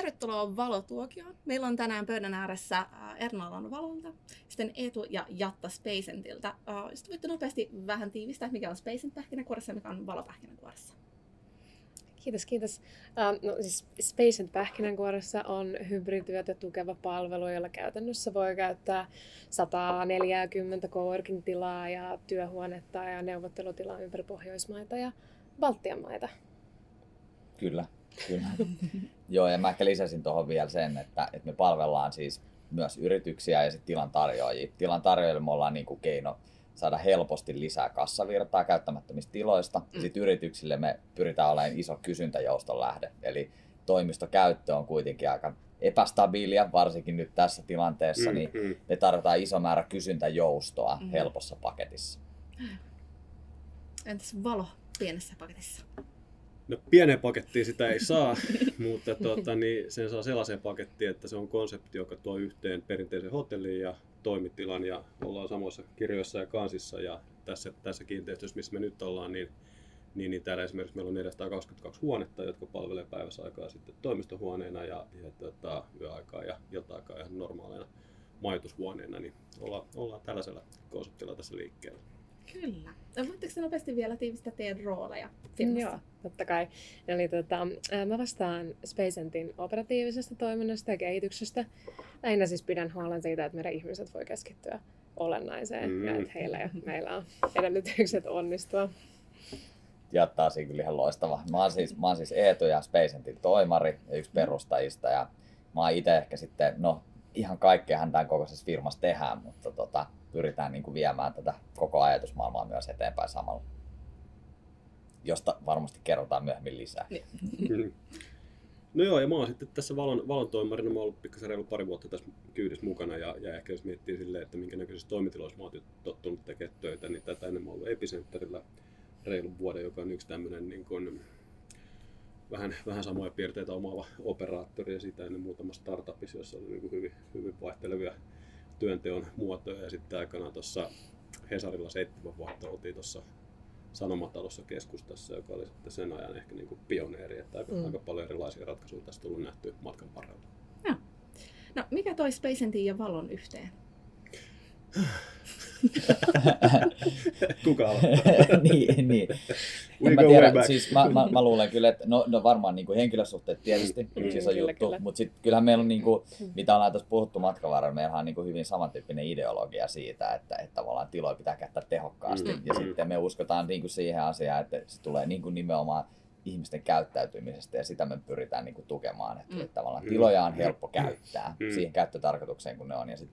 tervetuloa Valotuokioon. Meillä on tänään pöydän ääressä äh, Ernalan Valolta, sitten Eetu ja Jatta Spacentiltä. Äh, sitten voitte nopeasti vähän tiivistää, mikä on Spacent pähkinänkuoressa ja mikä on Valo pähkinänkuoressa. Kiitos, kiitos. Uh, no, siis Spacent pähkinänkuoressa on hybridityötä tukeva palvelu, jolla käytännössä voi käyttää 140 coworking-tilaa ja työhuonetta ja neuvottelutilaa ympäri Pohjoismaita ja Baltian maita. Kyllä, kyllä. Joo, ja mä ehkä lisäsin tuohon vielä sen, että, että me palvellaan siis myös yrityksiä ja sitten tilan tarjoajia. Tilan tarjoajille me ollaan niin kuin keino saada helposti lisää kassavirtaa käyttämättömistä tiloista. Mm. Sitten yrityksille me pyritään olemaan iso kysyntäjouston lähde. Eli toimistokäyttö on kuitenkin aika epästabiilia, varsinkin nyt tässä tilanteessa, mm, niin mm. me tarvitaan iso määrä kysyntäjoustoa mm. helpossa paketissa. Entäs valo pienessä paketissa? No pieneen pakettiin sitä ei saa, mutta tuota, niin sen saa sellaiseen pakettiin, että se on konsepti, joka tuo yhteen perinteisen hotellin ja toimitilan ja ollaan samoissa kirjoissa ja kansissa ja tässä, tässä kiinteistössä, missä me nyt ollaan, niin, niin, niin täällä esimerkiksi meillä on 422 huonetta, jotka palvelee päiväsaikaa sitten toimistohuoneena ja, ja tota, yöaikaa ja ilta-aikaa ihan normaaleina majoitushuoneena, niin ollaan, ollaan tällaisella konseptilla tässä liikkeellä. Kyllä. Voitteko te nopeasti vielä tiivistää teidän rooleja firmassa? Joo, totta kai. Eli tota, mä vastaan Spacentin operatiivisesta toiminnasta ja kehityksestä. Lähinnä siis pidän huolen siitä, että meidän ihmiset voi keskittyä olennaiseen mm. ja että heillä ja meillä on edellytykset onnistua. Jattaa siinä kyllä ihan loistava. Mä oon siis, mä oon siis Eetu ja Spacentin toimari ja yksi perustajista ja mä oon itse ehkä sitten, no ihan kaikkeahan tämän kokoisessa firmassa tehdään, mutta tota, pyritään niin kuin viemään tätä koko ajatusmaailmaa myös eteenpäin samalla. Josta varmasti kerrotaan myöhemmin lisää. Niin. No joo, ja mä oon sitten tässä valon, valon toimarina, mä oon ollut pikkasen reilu pari vuotta tässä kyydissä mukana, ja, ja ehkä jos miettii silleen, että minkä näköisissä toimitiloissa mä oon tottunut tekemään töitä, niin tätä ennen mä oon ollut Epicenterillä reilun vuoden, joka on yksi tämmöinen niin kuin, vähän, vähän samoja piirteitä omaava operaattori, ja sitä ennen muutama startupissa, jossa oli niin kuin hyvin, hyvin vaihtelevia työnteon muotoja. Ja sitten aikanaan tuossa Hesarilla seitsemän vuotta oltiin tuossa Sanomatalossa keskustassa, joka oli sitten sen ajan ehkä niin kuin pioneeri, että aika, mm. aika paljon erilaisia ratkaisuja tästä tullut nähty matkan varrella. No, mikä toi Spacentin ja Valon yhteen? Kuka on? niin, niin. En mä, tiedä, siis mä, mä, mä, luulen kyllä, että no, no varmaan niin kuin henkilösuhteet tietysti, mm, siis on kyllä, juttu, kyllä. mutta sitten kyllähän meillä on, niin kuin, mm. mitä ollaan tuossa puhuttu matkan varrella, meillä on niin kuin hyvin samantyyppinen ideologia siitä, että, että tavallaan tiloja pitää käyttää tehokkaasti. Mm. Ja sitten me uskotaan niin kuin siihen asiaan, että se tulee niin kuin nimenomaan ihmisten käyttäytymisestä ja sitä me pyritään niin kuin tukemaan, että, mm. että tavallaan tiloja on helppo käyttää mm. siihen käyttötarkoitukseen kun ne on. Ja sit,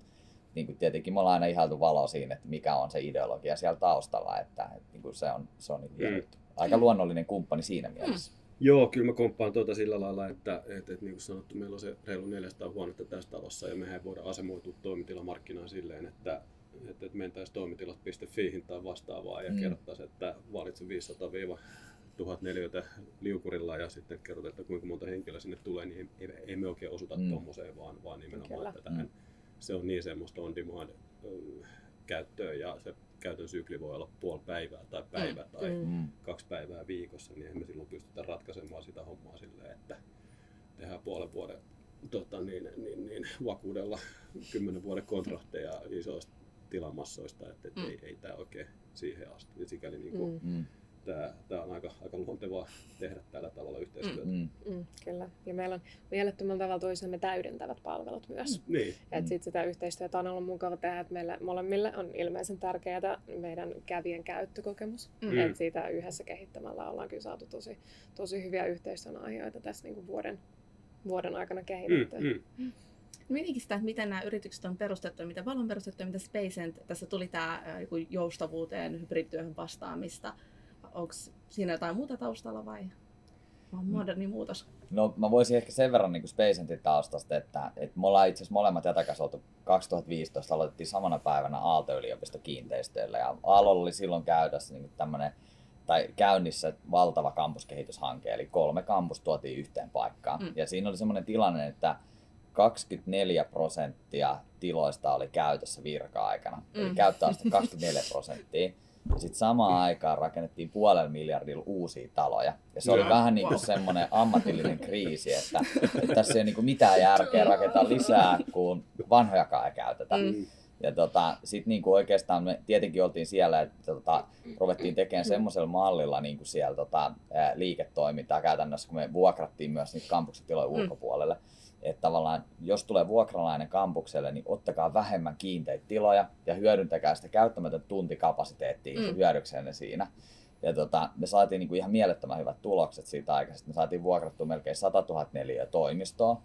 niin kuin tietenkin me ollaan aina ihailtu valo siinä, että mikä on se ideologia siellä taustalla, että, että niin kuin se on, se on niin mm. aika luonnollinen kumppani siinä mielessä. Mm. Joo, kyllä mä komppaan tuota sillä lailla, että, että, että niin kuin sanottu, meillä on se reilu 400 huonetta tässä talossa ja mehän ei voida asemoitua toimitilamarkkinaan silleen, että, että, että mentäisiin toimitilat.fi hintaan vastaavaa ja mm. kerrottaisiin, että valitse 500 1004 liukurilla ja sitten kerrotaan, että kuinka monta henkilöä sinne tulee, niin ei, ei me oikein osuta mm. tuommoiseen, vaan, vaan nimenomaan, Kyllä. että tähän, mm. Se on niin semmoista on demand käyttöä ja se käytön sykli voi olla puoli päivää tai päivä mm. tai mm. kaksi päivää viikossa, niin emme silloin pystytä ratkaisemaan sitä hommaa silleen, että tehdään puolen vuoden tota, niin, niin, niin, vakuudella kymmenen vuoden kontrakteja isoista tilamassoista, että, että mm. ei, ei tämä oikein siihen asti. Ja sikäli niin kuin, mm tämä, tämä on aika, aika luontevaa tehdä tällä tavalla yhteistyötä. Mm, mm, kyllä. Ja meillä on mielettömällä tavalla toisemme täydentävät palvelut myös. Mm, niin. Et mm. sit sitä yhteistyötä on ollut mukava tehdä, että meille molemmille on ilmeisen tärkeää meidän kävijän käyttökokemus. Mm. Et siitä yhdessä kehittämällä ollaan kyllä saatu tosi, tosi hyviä yhteistyön aiheita tässä niinku vuoden, vuoden aikana kehitetty. Mm, mm. Mietinkin sitä, että miten nämä yritykset on perustettu, mitä Valon on perustettu ja mitä Spacent, tässä tuli tämä joustavuuteen, hybridityöhön vastaamista onko siinä jotain muuta taustalla vai on mm. moderni muutos? No mä voisin ehkä sen verran niin Spacentin taustasta, että, että me ollaan itse asiassa molemmat jätäkäs oltu 2015, aloitettiin samana päivänä Aalto-yliopisto kiinteistöillä ja Aallolla oli silloin käytössä niin tämmöinen tai käynnissä valtava kampuskehityshanke, eli kolme kampus tuotiin yhteen paikkaan. Mm. Ja siinä oli semmoinen tilanne, että 24 prosenttia tiloista oli käytössä virka-aikana, mm. eli käyttöaste 24 prosenttia. Ja sitten samaan aikaan rakennettiin puolella miljardilla uusia taloja. Ja se oli Joo. vähän niin kuin semmoinen ammatillinen kriisi, että, että tässä ei ole niin kuin mitään järkeä rakentaa lisää, kun vanhojakaan ei käytetä. Mm. Ja tota, sitten niinku oikeastaan me tietenkin oltiin siellä, että tota, ruvettiin tekemään semmoisella mallilla niinku siellä tota, liiketoimintaa käytännössä, kun me vuokrattiin myös niitä kampuksetiloja Mm. ulkopuolelle. Että tavallaan, jos tulee vuokralainen kampukselle, niin ottakaa vähemmän kiinteitä tiloja ja hyödyntäkää sitä käyttämätöntä tuntikapasiteettia Mm. mm. hyödyksenne siinä. Ja tota, me saatiin niinku ihan mielettömän hyvät tulokset siitä aikaisesta. Me saatiin vuokrattua melkein 100 000 neliöä toimistoa.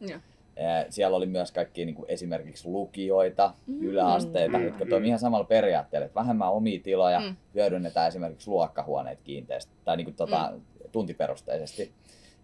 Eh, Siellä oli myös kaikki niin kuin esimerkiksi lukioita, Mm. yläasteita, Mm. jotka toimivat ihan samalla periaatteella, että vähemmän omia tiloja, Mm. hyödynnetään esimerkiksi luokkahuoneet kiinteästi tai niin kuin, tota, tuntiperusteisesti.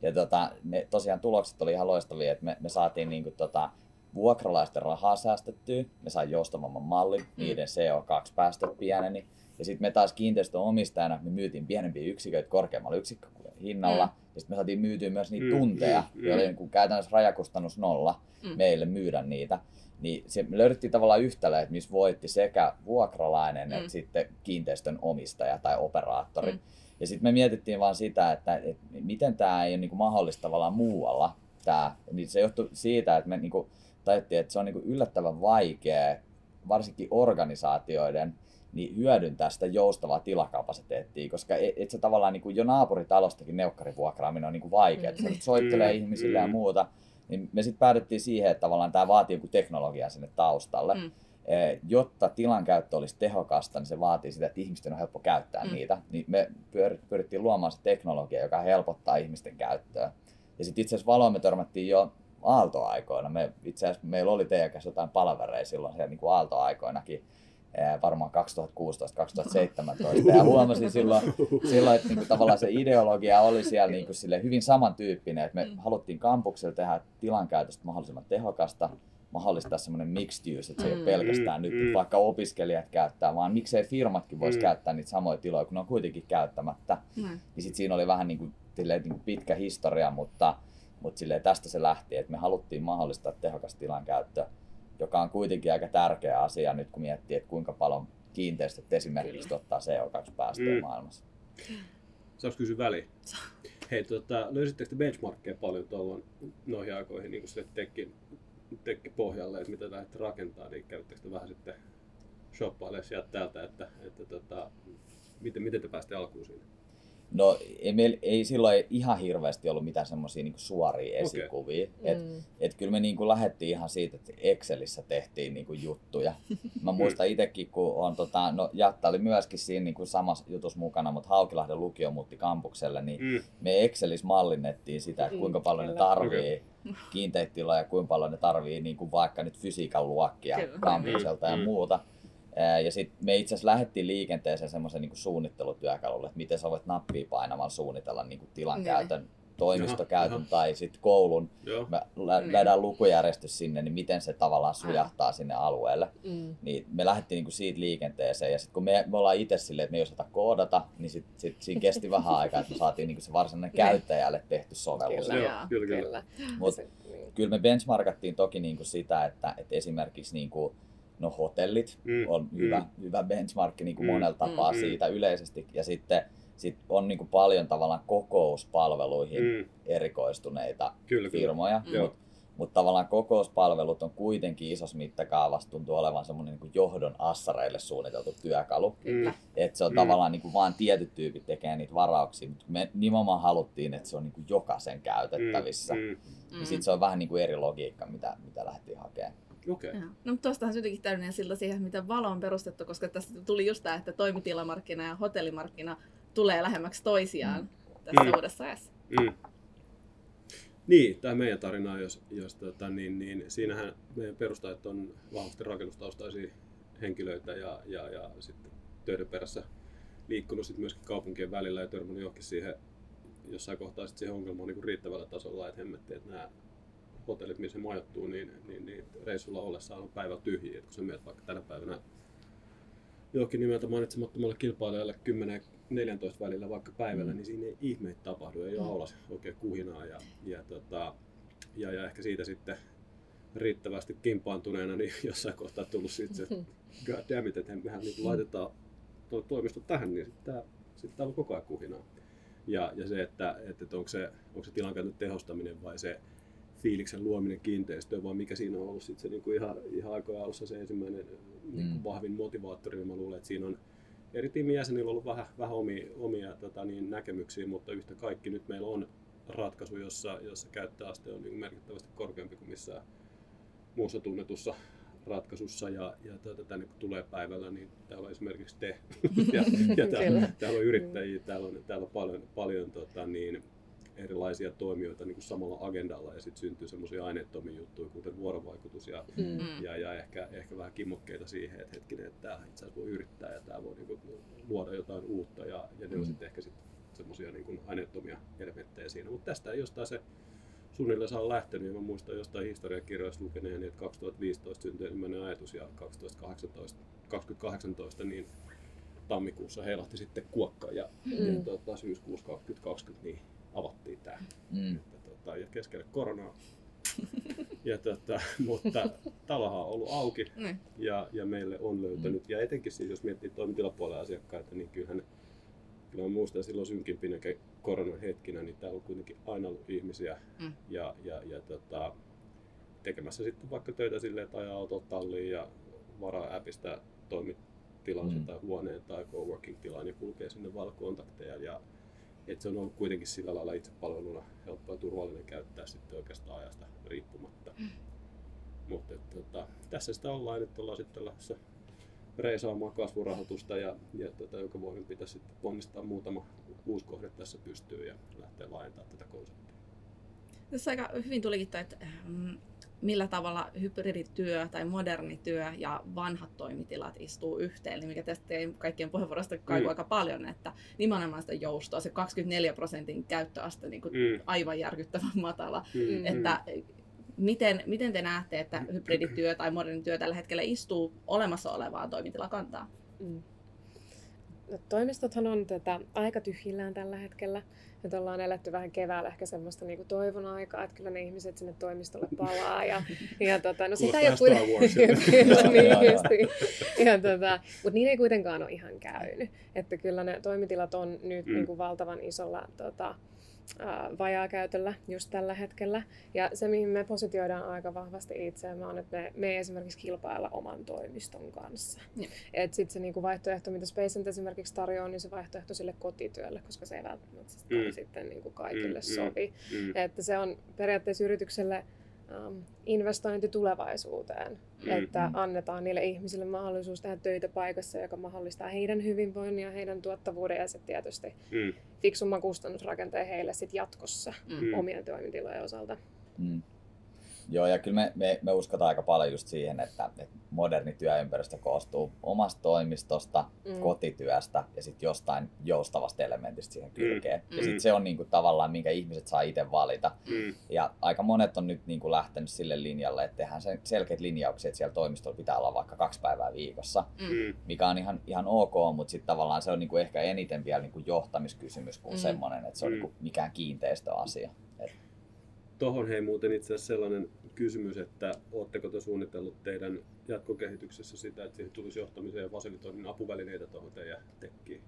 Ja tota, ne, tosiaan tulokset oli ihan loistavia, että me, me saatiin niin kuin, tota, vuokralaisten rahaa säästettyä, me sai joustavamman mallin, niiden CO2-päästöt pieneni. Ja sitten me taas kiinteistön omistajana me myytiin pienempiä yksiköitä korkeammalla yksikköhinnalla. Mm. Ja sitten me saatiin myytyä myös niitä Mm, tunteja, mm, joilla mm. oli niin käytännössä rajakustannus nolla Mm. meille myydä niitä. Niin se, me löydettiin tavallaan yhtälö, että missä voitti sekä vuokralainen Mm. että sitten kiinteistön omistaja tai operaattori. Mm. Ja sitten me mietittiin vaan sitä, että, että miten tämä ei ole niin kuin mahdollista tavallaan muualla. Tää. Niin se johtui siitä, että me niin kuin tajuttiin, että se on niin kuin yllättävän vaikea, varsinkin organisaatioiden, niin hyödyntää sitä joustavaa tilakapasiteettia, koska et, et se tavallaan niin kuin jo naapuritalostakin neukkarivuokraaminen on niin kuin vaikeaa, nyt soittelee Mm, ihmisille ja mm. muuta, niin me sitten päädyttiin siihen, että tavallaan tämä vaatii joku teknologia sinne taustalle. Mm. Eh, Jotta tilan käyttö olisi tehokasta, niin se vaatii sitä, että ihmisten on helppo käyttää Mm. niitä. Niin me pyrittiin luomaan se teknologia, joka helpottaa ihmisten käyttöä. Ja sitten itse asiassa valoon me törmättiin jo aaltoaikoina. Me, itse asiassa meillä oli teidän kanssa jotain palavereja silloin siellä niin kuin aaltoaikoinakin, eh, varmaan 2016-2017. Ja huomasin silloin, silloin että niin kuin tavallaan se ideologia oli siellä niin kuin sille hyvin samantyyppinen, että me Mm. haluttiin kampuksella tehdä tilan käytöstä mahdollisimman tehokasta, mahdollistaa semmoinen mixed use, että se ei ole Mm. pelkästään Mm, nyt mm. vaikka opiskelijat käyttää, vaan miksei firmatkin voisi Mm. käyttää niitä samoja tiloja, kun ne on kuitenkin käyttämättä. Mm. Niin sit siinä oli vähän niin kuin, silleen, niin kuin pitkä historia, mutta, mutta silleen, tästä se lähti, että me haluttiin mahdollistaa tehokas tilan käyttö, joka on kuitenkin aika tärkeä asia nyt, kun miettii, että kuinka paljon kiinteistöt esimerkiksi Kyllä. tuottaa CO2-päästöjä Mm. maailmassa. Saanko kysyä väliin? Hei, tota, löysittekö te benchmarkkeja paljon tuolloin noihin aikoihin niin sille tekki, tekki pohjalle, että mitä lähdette rakentaa, niin käyttekö te vähän sitten shoppailemaan sieltä täältä, että, että tota, miten, miten te pääsitte alkuun siinä? No ei, meillä, ei silloin ihan hirveästi ollut mitään semmoisia niin suoria esikuvia. Okay. Et, Mm. et kyllä me niin kuin lähdettiin ihan siitä, että Excelissä tehtiin niin kuin juttuja. Mä muistan itsekin, kun on, tota, no Jatta oli myöskin siinä niin kuin samassa jutussa mukana, mutta Haukilahden lukio muutti kampukselle, niin Mm. me Excelissä mallinnettiin sitä, että Mm, kuinka paljon ne kyllä. tarvii kiinteitä tiloja, kuinka paljon ne tarvii niin kuin vaikka nyt fysiikan luokkia Kyllä. kampukselta ja Mm, mm. muuta. Ää, Ja sitten me itse asiassa lähdettiin liikenteeseen semmoisen niin suunnittelutyökalulle, että miten sä voit nappia painamalla suunnitella niin kuin tilan Niin. käytön, toimistokäytön Jaha, tai sitten koulun. Joo. Me Niin. lähdään lukujärjestys sinne, niin miten se tavallaan sujahtaa sinne alueelle. Mm. Niin me lähdettiin niinku siitä liikenteeseen ja sitten kun me, me ollaan itse silleen, että me ei osata koodata, niin sit, sit siinä kesti vähän aikaa, että me saatiin niinku se varsinainen Niin. käyttäjälle tehty sovellus. Kyllä. Joo, kyllä, kyllä. Kyllä. Mut Se- niin. kyllä me benchmarkattiin toki niinku sitä, että, että esimerkiksi niinku, no hotellit Mm, on hyvä, mm. hyvä benchmarkki niinku Mm, monella tapaa mm. siitä yleisesti. Ja sitten sit on niinku paljon tavallaan kokouspalveluihin Mm. erikoistuneita Kyllä, kyllä. firmoja, Mm. Joo. mutta mut tavallaan kokouspalvelut on kuitenkin isossa mittakaavassa tuntuu olevan semmoinen niin johdon assareille suunniteltu työkalu. Kyllä. Että se on Mm. mm. tavallaan niin kuin vaan tietyt tyypit tekee niitä varauksia, mutta me nimenomaan haluttiin, että se on niin kuin jokaisen käytettävissä. Mm. Mm. Mm. Ja sitten se on vähän niin kuin eri logiikka, mitä, mitä lähtiin hakemaan. Okei. Joo. No, mutta tuostahan se jotenkin täydellinen silta siihen, mitä Valo on perustettu, koska tästä tuli just tämä, että toimitilamarkkina ja hotellimarkkina tulee lähemmäksi toisiaan Mm. tässä Mm. uudessa ajassa. Mm. Niin, tämä meidän tarina, jos, jos tota, niin, niin, siinähän meidän perustajat on vahvasti rakennustaustaisia henkilöitä ja, ja, ja sitten töiden perässä liikkunut sitten myöskin kaupunkien välillä ja törmännyt johonkin siihen jossain kohtaa sitten siihen ongelmaan niin kuin riittävällä tasolla, että hemmetti, että nämä hotellit, missä majoittuu, niin, niin, niin reissulla ollessaan on päivä tyhjiä. Et kun sä menet vaikka tänä päivänä johonkin nimeltä mainitsemattomalle kilpailijalle 10-14 välillä vaikka päivällä, Mm. niin siinä ei ihmeitä tapahdu, ei ole Mm. oikein kuhinaa. Ja, ja, tota, ja, ja ehkä siitä sitten riittävästi kimpaantuneena, niin jossain kohtaa tullut sitten se, god damn it, että mehän niin laitetaan tuo toimisto tähän, niin sitten tää, sit täällä on koko ajan kuhinaa. Ja, ja se, että, että onko se, onko se tilankäytön tehostaminen vai se fiiliksen luominen kiinteistöön, vai mikä siinä on ollut sit se niin kuin ihan, ihan aikojen alussa se ensimmäinen niin kuin Mm. vahvin motivaattori, niin mä luulen, että siinä on eri tiimin jäsenillä on ollut vähän, vähän omia, omia tota, niin, näkemyksiä, mutta yhtä kaikki nyt meillä on ratkaisu, jossa, jossa käyttöaste on niin merkittävästi korkeampi kuin missään muussa tunnetussa ratkaisussa. Ja, ja tuota, tänne kun tulee päivällä, niin täällä on esimerkiksi te. Ja, ja täällä, täällä on yrittäjiä, täällä on, täällä on paljon, paljon tota, niin, erilaisia toimijoita niin kuin samalla agendalla ja sitten syntyy semmoisia aineettomia juttuja, kuten vuorovaikutus ja, Mm. Mm. ja, ja ehkä, ehkä vähän kimmokkeita siihen, että hetkinen, että tämä itse asiassa voi yrittää ja tämä voi niin kuin, luoda jotain uutta ja, ja ne on Mm. sitten ehkä sitten semmoisia niin aineettomia elementtejä siinä. Mutta tästä ei jostain se suunnilleen saa lähtenyt. Ja mä muistan jostain historiakirjoista lukeneeni, että 2015 syntyi ensimmäinen ajatus ja 2018, 2018 niin tammikuussa heilahti sitten kuokka ja, Mm. ja tota, syyskuussa 2020 niin avattiin tämä. Mm. Että, tota, ja keskelle koronaa. ja, tota, mutta talohan on ollut auki Niin. ja, ja meille on löytänyt, ja etenkin siis jos miettii toimitilapuolen asiakkaita, niin kyllähän kyllä mä muistan silloin synkimpinä koronan hetkinä, niin täällä on kuitenkin aina ollut ihmisiä Mm. ja, ja, ja tota, tekemässä sitten vaikka töitä silleen, että ajaa autot talliin ja varaa äpistä toimitilansa Mm. tai huoneen tai coworking-tilaan ja kulkee sinne valkontakteja ja että se on ollut kuitenkin sillä lailla itsepalveluna helppo ja turvallinen käyttää sitten oikeastaan ajasta riippumatta. Mutta et, tota, tässä sitä ollaan, että ollaan sitten lähdössä reisaamaan kasvurahoitusta ja, ja tota, joka vuoden pitäisi sitten ponnistaa muutama uusi kohde tässä pystyy ja lähteä laajentamaan tätä konseptia. Tässä aika hyvin tulikin toi, että mm, millä tavalla hybridityö tai moderni työ ja vanhat toimitilat istuu yhteen, niin mikä tästä kaikkien puheenvuorosta kaikuu Mm. aika paljon, että nimenomaan sitä joustoa, se 24 prosentin käyttöaste niin kuin Mm. aivan järkyttävän matala, Mm. että miten, miten te näette, että hybridityö tai moderni työ tällä hetkellä istuu olemassa olevaan toimitilakantaan? Mm. Toimistothan on tätä aika tyhjillään tällä hetkellä. Nyt ollaan eletty vähän keväällä ehkä semmoista niinku toivon aikaa, että kyllä ne ihmiset sinne toimistolle palaa. Ja, ja tota, no sitä ei kyllä, niin ja tota, mutta niin ei kuitenkaan ole ihan käynyt. Että kyllä ne toimitilat on nyt Mm. niinku valtavan isolla tota, vajaakäytöllä just tällä hetkellä. Ja se, mihin me positioidaan aika vahvasti itseämme, on, että me, me ei esimerkiksi kilpailla oman toimiston kanssa. Joo. Et sit se niinku vaihtoehto, mitä Spacent esimerkiksi tarjoaa, niin se vaihtoehto sille kotityölle, koska se ei välttämättä Mm. sitten niinku kaikille Mm, mm, mm. sovi. Mm. Että se on periaatteessa yritykselle um, investointi tulevaisuuteen, Mm, mm. että annetaan niille ihmisille mahdollisuus tehdä töitä paikassa, joka mahdollistaa heidän hyvinvoinnin ja heidän tuottavuuden ja sitten tietysti Mm. fiksumman kustannusrakenteen heille sit jatkossa Mm. omien toimitilojen osalta. Mm. Joo, ja kyllä me, me, me uskotaan aika paljon just siihen, että, että moderni työympäristö koostuu omasta toimistosta, mm. Mm. kotityöstä ja sitten jostain joustavasta elementistä siihen kylkeen. Mm. Ja Mm. sitten se on niinku tavallaan, minkä ihmiset saa itse valita. Mm. Ja aika monet on nyt niinku lähtenyt sille linjalle, että tehdään sen selkeät linjauksia, että siellä toimistolla pitää olla vaikka kaksi päivää viikossa, Mm. mikä on ihan, ihan ok, mutta sitten tavallaan se on niinku ehkä eniten vielä niinku johtamiskysymys kuin Mm. mm. semmoinen, että se on Mm. niinku mikään kiinteistöasia. Tuohon hei muuten itse asiassa sellainen kysymys, että oletteko te suunnitellut teidän jatkokehityksessä sitä, että siihen tulisi johtamiseen ja fasilitoinnin apuvälineitä tuohon teidän tekkiin?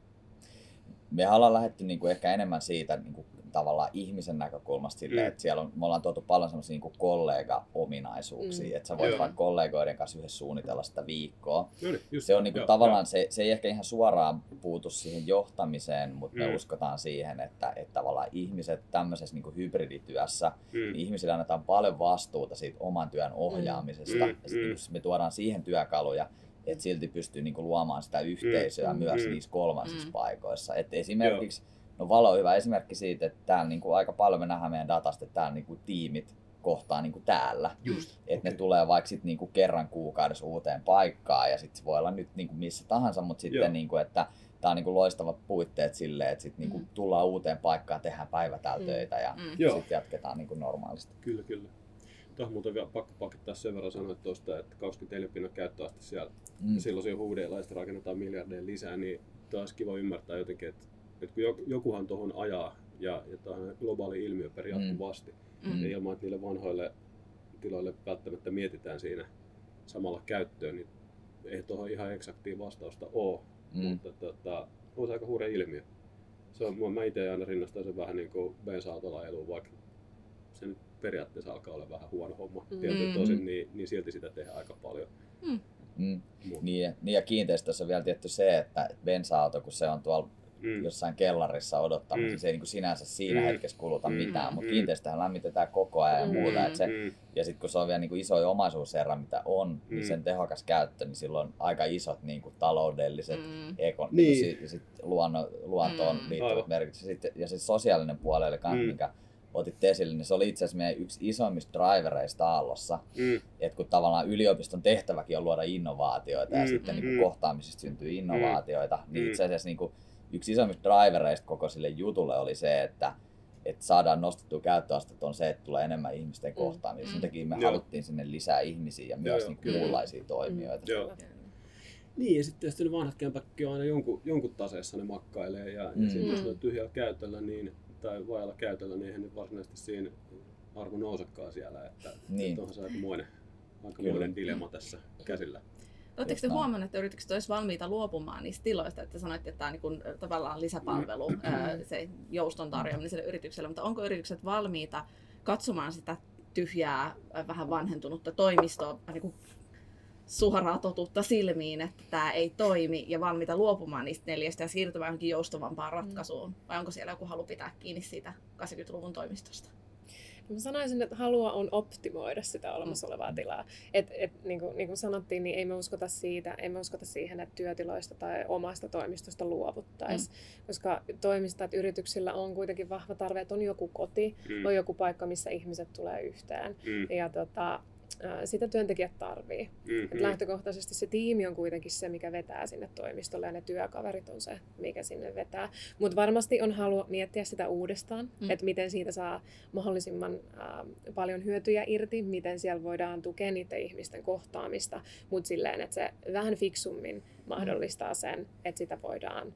Me ollaan lähdetty niinku ehkä enemmän siitä niinku tavallaan ihmisen näkökulmasta silleen, Mm. että siellä on, me ollaan tuotu paljon semmoisia niinku kollega-ominaisuuksia, Mm. että sä voit Joo. vaikka kollegoiden kanssa yhdessä suunnitella sitä viikkoa. Niin, just Se on niinku joo, tavallaan, se, se ei ehkä ihan suoraan puutu siihen johtamiseen, mutta me Mm. uskotaan siihen, että, että tavallaan ihmiset tämmöisessä niinku hybridityössä, joo. niin ihmisille annetaan paljon vastuuta siitä oman työn ohjaamisesta. Mm. Ja sit Mm. niinku me tuodaan siihen työkaluja, että silti pystyy niinku luomaan sitä yhteisöä Mm. myös Mm. niissä kolmansissa Mm. paikoissa. Et esimerkiksi, no Valo on hyvä esimerkki siitä, että täällä niinku aika paljon me nähdään meidän datasta, että täällä niinku tiimit kohtaa niinku täällä. Just. Että Okei. ne tulee vaikka sit niinku kerran kuukaudessa uuteen paikkaan ja sitten se voi olla nyt niinku missä tahansa, mutta Joo. sitten niinku, että tämä on niinku loistavat puitteet silleen, että sitten niinku Mm. tullaan uuteen paikkaan, tehdään päivä täällä Mm. töitä ja Mm. Joo. sitten jatketaan niinku normaalisti. Kyllä, kyllä. Tuohon muuten vielä pakko pakittaa sen verran sanoa tuosta, että 24 pinnan käyttöaste siellä Mm. silloin siellä huudeilla ja sitten rakennetaan miljardeja lisää, niin olisi kiva ymmärtää jotenkin, että, että kun joku- jokuhan tuohon ajaa ja, ja tämä on globaali ilmiö per Mm. Mm. ja ilman, että niille vanhoille tiloille välttämättä mietitään siinä samalla käyttöön, niin ei tuohon ihan eksaktia vastausta ole. mm. mutta tota, on se aika hurja ilmiö. Se on, mä itse aina rinnastan sen vähän niin kuin bensa-autolla eluun, vaikka periaatteessa alkaa olla vähän huono homma. Mm. Tietysti tosin, niin, niin silti sitä tehdään aika paljon. Mm. Mm. Niin, niin, ja kiinteistössä on vielä tietty se, että bensa-auto, kun se on tuolla mm. jossain kellarissa odottamassa, mm. se ei niin kuin sinänsä siinä mm. hetkessä kuluta mm. mitään, mutta mm. kiinteistöhän lämmitetään koko ajan ja mm. muuta. Että se, mm. Ja sitten kun se on vielä niin kuin iso omaisuuserä, mitä on, niin mm. niin sen tehokas käyttö, niin silloin on aika isot niin kuin taloudelliset, mm. ekon, niin. ja sit luonno, luontoon mm. liittyvät merkitykset. Ja sitten sosiaalinen puoli, eli mm. mikä otit esille, niin se oli itse asiassa meidän yksi isoimmista drivereista Aallossa. Mm. Että kun tavallaan yliopiston tehtäväkin on luoda innovaatioita mm. ja sitten niin kuin mm. kohtaamisista syntyy innovaatioita, mm. niin itse asiassa niin kuin yksi isommista drivereista koko sille jutulle oli se, että että saadaan nostettua käyttöastetta on se, että tulee enemmän ihmisten mm. kohtaamista. Mm. Sen takia me Joo. haluttiin sinne lisää ihmisiä ja myös niin kuullaisia toimijoita. Mm. Joo. Niin, ja sitten tietysti ne vanhat kämpäkki on aina jonkun, jonkun taseessa ne makkailee, ja, mm. ja sitten jos ne on tyhjällä käytöllä, niin, tai vajalla käytöllä, niin eihän ne varsinaisesti siinä arvo nousekaan siellä, että, niin. että onhan se aikamoinen, aikamoinen dilemma tässä käsillä. Oletteko te huomannut, että yritykset olisivat valmiita luopumaan niistä tiloista, että sanoitte, että tämä on niin kuin, tavallaan lisäpalvelu, mm. se jouston tarjoaminen sille yritykselle, mutta onko yritykset valmiita katsomaan sitä tyhjää, vähän vanhentunutta toimistoa niin kuin suoraa totuutta silmiin, että tämä ei toimi ja valmiita luopumaan niistä neljästä ja siirtymään johonkin joustavampaan ratkaisuun? Vai onko siellä joku halu pitää kiinni siitä 80-luvun toimistosta? Mä sanoisin, että halua on optimoida sitä olemassa olevaa tilaa. Et, et, niin, kuin, niin kuin sanottiin, niin ei me uskota siitä, ei me uskota siihen, että työtiloista tai omasta toimistosta luovuttaisiin. Mm. Koska toimistat yrityksillä on kuitenkin vahva tarve, että on joku koti, mm. on joku paikka, missä ihmiset tulee yhteen. Mm. Ja tota, sitä työntekijät tarvii. Mm-hmm. lähtökohtaisesti se tiimi on kuitenkin se, mikä vetää sinne toimistolle ja ne työkaverit on se, mikä sinne vetää. Mutta varmasti on halu miettiä sitä uudestaan, mm. että miten siitä saa mahdollisimman äh, paljon hyötyjä irti, miten siellä voidaan tukea niiden ihmisten kohtaamista, mutta silleen, että se vähän fiksummin mahdollistaa sen, että sitä voidaan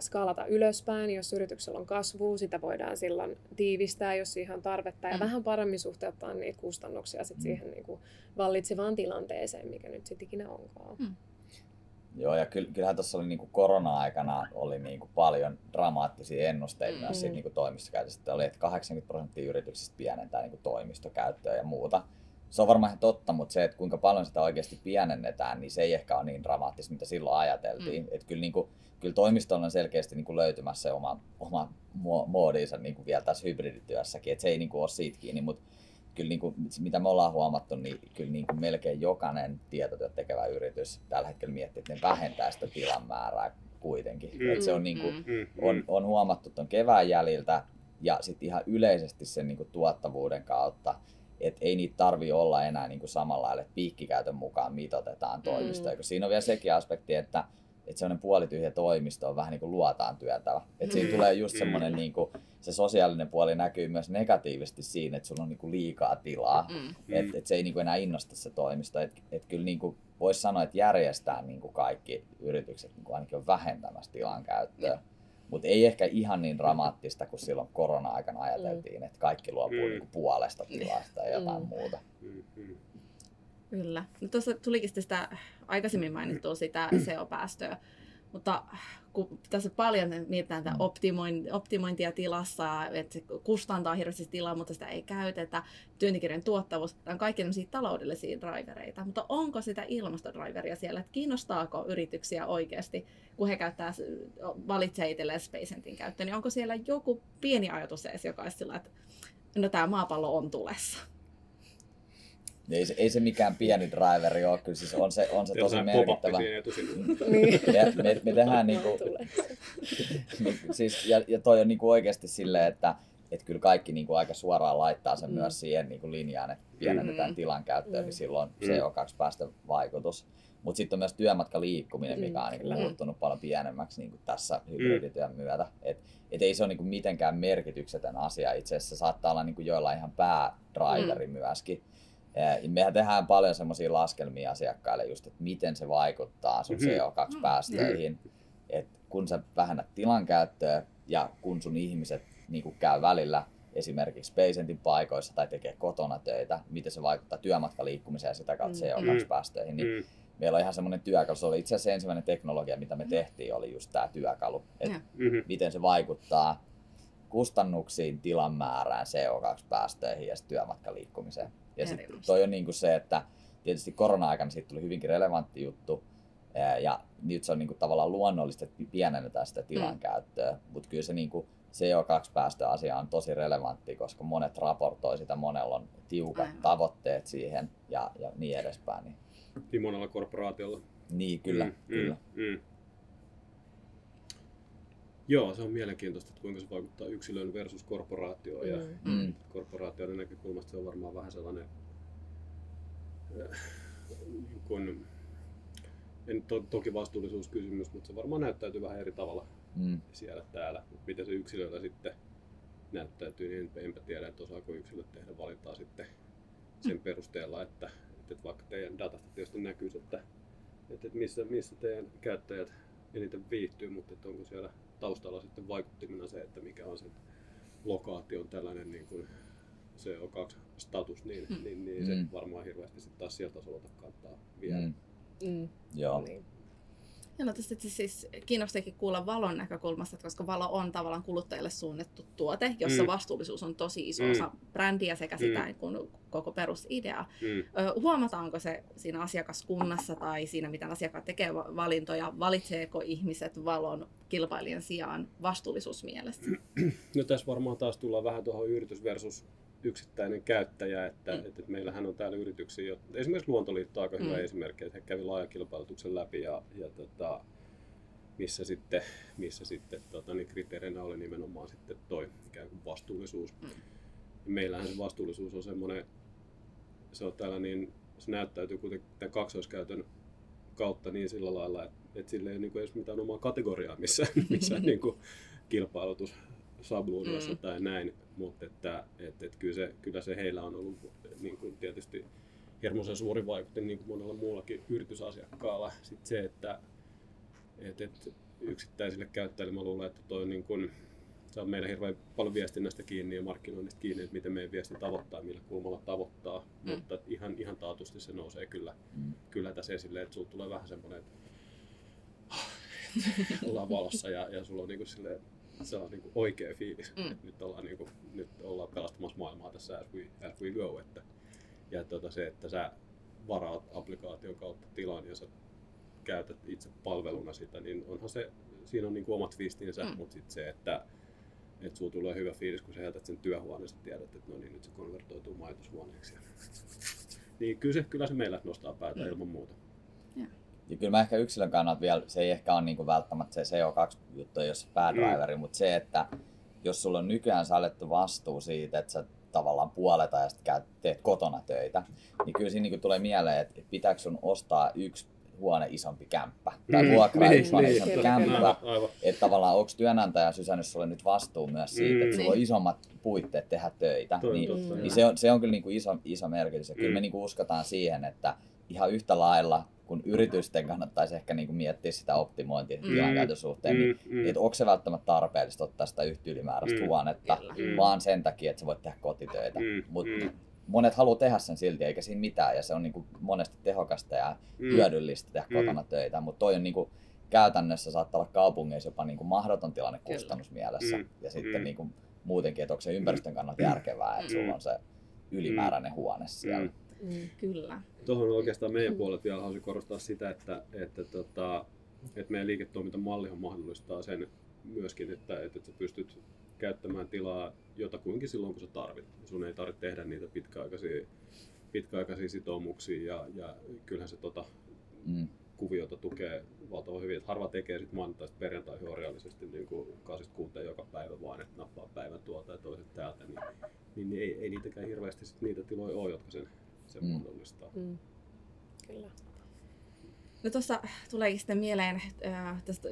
skaalata ylöspäin, jos yrityksellä on kasvu, sitä voidaan silloin tiivistää, jos siihen on tarvetta, ja mm. vähän paremmin suhteuttaa niitä kustannuksia sit mm. siihen niin kuin vallitsevaan tilanteeseen, mikä nyt sitten ikinä onkaan. Mm. Joo, ja kyllähän tuossa oli niin kuin korona-aikana oli niin kuin paljon dramaattisia ennusteita mm. myös siitä niin kuin toimistokäytöstä. Oli, että 80 prosenttia yrityksistä pienentää niin kuin toimistokäyttöä ja muuta. Se on varmaan ihan totta, mutta se, että kuinka paljon sitä oikeasti pienennetään, niin se ei ehkä ole niin dramaattista, mitä silloin ajateltiin. Mm. Että kyllä niin kuin, kyllä toimistolla on selkeästi niin kuin löytymässä oma, oma moodinsa niin kuin vielä tässä hybridityössäkin, että se ei niin kuin ole siitä kiinni, mutta kyllä niin kuin, mitä me ollaan huomattu, niin kyllä niin kuin melkein jokainen tietotyöt tekevä yritys tällä hetkellä miettii, että ne vähentää sitä tilan määrää kuitenkin. Mm, että se on, niin kuin, mm, mm, on, on huomattu tuon kevään jäljiltä ja sitten ihan yleisesti sen niin kuin tuottavuuden kautta, että ei niitä tarvi olla enää niin kuin samalla lailla, että piikkikäytön mukaan mitotetaan toimistoja, mm. siinä on vielä sekin aspekti, että että semmoinen puolityhjä toimisto on vähän niin kuin luotaan työtävä. Että siinä tulee just semmoinen, niin kuin, se sosiaalinen puoli näkyy myös negatiivisesti siinä, että sulla on niin kuin liikaa tilaa. Mm. Että et se ei niin kuin enää innosta se toimisto. Että et kyllä niin kuin voisi sanoa, että järjestää niin kuin kaikki yritykset niin kuin ainakin on vähentämässä tilan käyttöä. Mm. Mutta ei ehkä ihan niin dramaattista kuin silloin korona-aikana ajateltiin, että kaikki luopuu mm. niin kuin puolesta tilasta ja jotain mm. muuta. Mm. Kyllä. No tuossa tulikin sitä aikaisemmin mainittua sitä CO-päästöä, mutta kun tässä paljon mietitään tätä optimoin, optimointia tilassa, että se kustantaa hirveästi tilaa, mutta sitä ei käytetä, työntekijöiden tuottavuus, tämä on kaikki taloudellisia drivereita, mutta onko sitä ilmastodriveria siellä, että kiinnostaako yrityksiä oikeasti, kun he käyttää, valitsee itselleen Spacentin käyttöön, niin onko siellä joku pieni ajatus edes, joka olisi sillä, että no tämä maapallo on tulessa? Ei se, ei se mikään pieni driveri ole, kyllä siis on se, on se tosi merkittävä. niin. ja me, me tehdään niinku, siis, ja, ja toi on niinku oikeasti silleen, että et kyllä kaikki niinku aika suoraan laittaa sen mm. myös siihen niinku linjaan, että pienennetään mm. tilan käyttöön, mm. niin silloin mm. CO2-päästön vaikutus. Mutta sitten on myös työmatkaliikkuminen, mikä on niinku muuttunut paljon pienemmäksi niinku tässä hybridityön myötä. Et, et ei se ole niinku mitenkään merkityksetön asia. Itse asiassa se saattaa olla niinku joillain ihan päädriveri mm. myöskin. Mehän tehdään paljon semmoisia laskelmia asiakkaille just, että miten se vaikuttaa sun mhm. CO2-päästöihin. Mm-hmm. että kun sä vähennät tilan käyttöä ja kun sun ihmiset niin käy välillä esimerkiksi Spacentin paikoissa tai tekee kotona töitä, miten se vaikuttaa työmatkaliikkumiseen ja sitä kautta CO2-päästöihin, niin meillä on ihan semmoinen työkalu. Se oli itse asiassa ensimmäinen teknologia, mitä me tehtiin, oli just tämä työkalu. Että mm-hmm. miten se vaikuttaa kustannuksiin, tilan määrään, CO2-päästöihin ja työmatkaliikkumiseen. Ja sitten toi on niin kuin se, että tietysti korona-aikana siitä tuli hyvinkin relevantti juttu, ja nyt se on niin kuin tavallaan luonnollista, että pienennetään sitä tilan mm. käyttöä, mutta kyllä se niin kuin CO2-päästöasia on tosi relevantti, koska monet raportoi sitä, monella on tiukat Aivan. tavoitteet siihen ja, ja niin edespäin. Niin, niin monella korporaatiolla. Niin, kyllä. Mm, kyllä. Mm, mm. Joo, se on mielenkiintoista, että kuinka se vaikuttaa yksilön versus korporaatioon. Ja mm. mm. korporaatioiden näkökulmasta se on varmaan vähän sellainen, äh, niin kuin, en to, toki vastuullisuuskysymys, mutta se varmaan näyttäytyy vähän eri tavalla mm. siellä täällä. Mutta miten se yksilöllä sitten näyttäytyy, niin enpä tiedä, että osaako yksilöt tehdä valintaa sitten sen perusteella, että, että vaikka teidän datasta tietysti näkyy, että, että missä, missä teidän käyttäjät eniten viihtyy, mutta että onko siellä taustalla sitten vaikuttimena se, että mikä on sen lokaation tällainen niin kuin CO2-status, niin, mm. niin, niin se mm. varmaan hirveästi sitten taas sieltä tasolta kantaa vielä. Mm. Mm. Joo. Niin. Ja no tästä siis kiinnostakin kuulla valon näkökulmasta, koska valo on tavallaan kuluttajille suunnattu tuote, jossa mm. vastuullisuus on tosi iso mm. osa brändiä sekä sitä mm. kuin koko perusidea. Mm. Huomataanko se siinä asiakaskunnassa tai siinä, miten asiakkaat tekee valintoja, valitseeko ihmiset valon kilpailijan sijaan vastuullisuusmielessä? No tässä varmaan taas tullaan vähän tuohon yritys versus yksittäinen käyttäjä, että, mm. että, että meillähän on täällä yrityksiä, esimerkiksi Luontoliitto on aika hyvä mm. esimerkki, että he kävi laajan kilpailutuksen läpi ja, ja tota, missä sitten, missä sitten tota, niin kriteerinä oli nimenomaan sitten toi ikään kuin vastuullisuus. Mm. Meillähän se vastuullisuus on semmoinen, se on täällä niin, se näyttäytyy kuitenkin tämän kaksoiskäytön kautta niin sillä lailla, että, että sillä ei niin kuin edes mitään omaa kategoriaa missä, missä niin kuin kilpailutus sabluunoissa mm. tai näin, mutta että, että, että kyllä, se, kyllä se heillä on ollut niin kuin tietysti hirmuisen suuri vaikutus niin kuin monella muullakin yritysasiakkaalla. Sitten se, että, että, että yksittäisille käyttäjille mä luulen, että toi niin kuin, se on meidän hirveän paljon viestinnästä kiinni ja markkinoinnista kiinni, että miten meidän viesti tavoittaa, millä kulmalla tavoittaa, mm. mutta ihan, ihan taatusti se nousee kyllä, mm. kyllä tässä esille, että sulla tulee vähän semmoinen, että ollaan valossa ja, ja sulla on niin kuin silleen, se on niinku oikea fiilis. Mm. Nyt, ollaan niinku, nyt ollaan pelastamassa maailmaa tässä as we, as we go. Että, ja tota se, että sä varaat applikaation kautta tilan ja sä käytät itse palveluna sitä, niin onhan se, siinä on niinku omat twistinsä, mm. mutta sitten se, että että sulla tulee hyvä fiilis, kun sä jätät sen työhuoneen, sä tiedät, että no niin, nyt se konvertoituu majoitushuoneeksi. Niin kyllä se, kyllä se meillä nostaa päätä mm. ilman muuta. Ja kyllä mä ehkä yksilön kannalta vielä, se ei ehkä ole niinku välttämättä se CO2-juttu, jos se päädriveri, mm. mutta se, että jos sulla on nykyään sallittu vastuu siitä, että sä tavallaan puoleta ja sitten teet kotona töitä, niin kyllä siinä niinku tulee mieleen, että pitääkö sun ostaa yksi huone isompi kämppä tai mm, vuokraa niin, yksi huone niin, isompi kämppä. Että tavallaan onko työnantaja sysännyt sulle nyt vastuu myös siitä, mm, että sulla on isommat puitteet tehdä töitä. Toi, niin, totta, niin se, on, se on kyllä niinku iso, iso merkitys. Ja mm. kyllä me niinku uskotaan siihen, että ihan yhtä lailla kun yritysten kannattaisi ehkä niin kuin miettiä sitä optimointia mm. tilankäytön suhteen, niin mm, mm. että onko se välttämättä tarpeellista ottaa sitä yhtä ylimääräistä mm. huonetta, mm. vaan sen takia, että sä voit tehdä kotitöitä. Mm. Mutta mm. monet haluaa tehdä sen silti, eikä siinä mitään, ja se on niin kuin monesti tehokasta ja mm. hyödyllistä tehdä mm. kotona töitä, mutta toi on niin kuin, käytännössä saattaa olla kaupungeissa jopa niin kuin mahdoton tilanne kustannusmielessä, mm. ja sitten mm. niin kuin, muutenkin, että onko se ympäristön kannalta järkevää, että sulla on se ylimääräinen huone siellä. Mm. Mm, kyllä. Tuohon oikeastaan meidän puolet vielä haluaisin korostaa sitä, että, että, tota, että meidän liiketoimintamallihan mahdollistaa sen myöskin, että, että sä pystyt käyttämään tilaa jotakuinkin silloin, kun sä tarvit. Sun ei tarvitse tehdä niitä pitkäaikaisia, pitkäaikaisia sitoumuksia ja, ja kyllähän se tota, mm. kuviota tukee valtavan hyvin. Että harva tekee sitten maanantaista perjantaihin orjallisesti niin kuin kaasista kuuteen joka päivä vaan, että nappaa päivän tuolta ja toiset täältä. Niin, niin, niin ei, ei niitäkään hirveästi sit niitä tiloja ole, jotka sen se mm. mahdollistaa. Mm. Kyllä. No tuossa tuleekin sitten mieleen, äh, tästä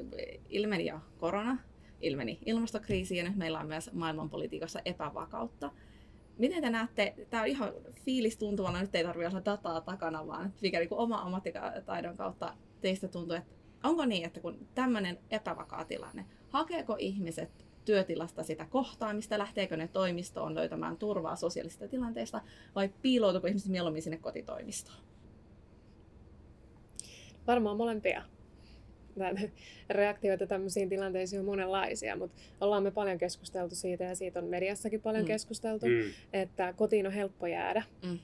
ilmeni jo korona, ilmeni ilmastokriisi ja nyt meillä on myös maailmanpolitiikassa epävakautta. Miten te näette, tämä on ihan fiilistuntuvana, nyt ei tarvitse olla dataa takana, vaan mikä niin oma ammattitaidon kautta teistä tuntuu, että onko niin, että kun tämmöinen epävakaa tilanne, hakeeko ihmiset työtilasta sitä kohtaamista, lähteekö ne toimistoon löytämään turvaa sosiaalisista tilanteista vai piiloutuuko ihmiset mieluummin sinne kotitoimistoon? Varmaan molempia. reaktioita tämmöisiin tilanteisiin on monenlaisia, mutta ollaan me paljon keskusteltu siitä ja siitä on mediassakin paljon mm. keskusteltu, mm. että kotiin on helppo jäädä. Mm.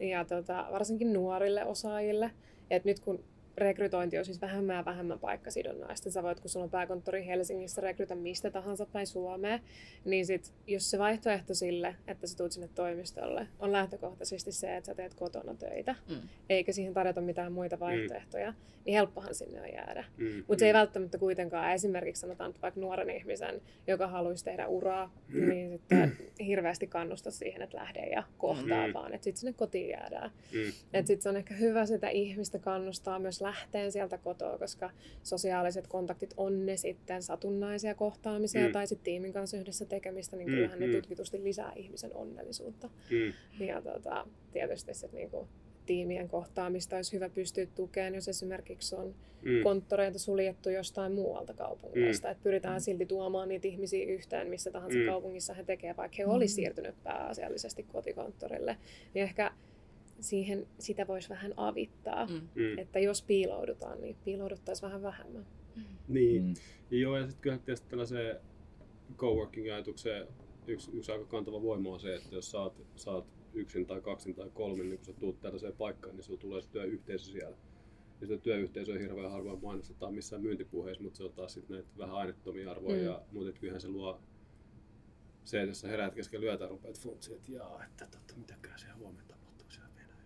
Ja tota, varsinkin nuorille osaajille. Et nyt kun rekrytointi on siis vähemmän ja vähemmän paikkasidonnaista. Sä voit, kun sulla on pääkonttori Helsingissä, rekrytä mistä tahansa päin Suomeen, niin sit, jos se vaihtoehto sille, että sä tulet sinne toimistolle, on lähtökohtaisesti se, että sä teet kotona töitä, mm. eikä siihen tarjota mitään muita mm. vaihtoehtoja, mm. niin helppohan sinne on jäädä. Mm. Mutta se ei mm. välttämättä kuitenkaan, esimerkiksi sanotaan että vaikka nuoren ihmisen, joka haluaisi tehdä uraa, mm. niin sitten hirveästi kannusta siihen, että lähde ja kohtaa, mm. vaan että sitten sinne kotiin jäädään. Mm. Että sitten se on ehkä hyvä sitä ihmistä kannustaa myös lähteen sieltä kotoa, koska sosiaaliset kontaktit on ne sitten satunnaisia kohtaamisia mm. tai sitten tiimin kanssa yhdessä tekemistä, niin mm, kyllähän mm. ne tutkitusti lisää ihmisen onnellisuutta. Mm. Ja tota, tietysti se niinku, tiimien kohtaamista olisi hyvä pystyä tukemaan, jos esimerkiksi on mm. konttoreita suljettu jostain muualta kaupungeista. Mm. Että pyritään silti tuomaan niitä ihmisiä yhteen, missä tahansa mm. kaupungissa he tekevät, vaikka he mm. olisi siirtynyt pääasiallisesti kotikonttorille. Niin ehkä siihen sitä voisi vähän avittaa. Mm. mm. Että jos piiloudutaan, niin piilouduttaisiin vähän vähemmän. Mm. Niin, mm. joo ja sitten kyllä tietysti tällaiseen coworking-ajatukseen yksi, yksi aika kantava voima on se, että jos saat, saat yksin tai kaksin tai kolmin, niin kun sä tuut tällaiseen paikkaan, niin sulla tulee se työyhteisö siellä. Ja sitä työyhteisöä hirveän harvoin mainostetaan missään myyntipuheissa, mutta se on taas sitten näitä vähän aineettomia arvoja. Mm. Ja, mutta kyllähän se luo se, että jos sä heräät keskellä lyötä, rupeat funtsiin, että jaa, että totta, mitäkään siellä huomenta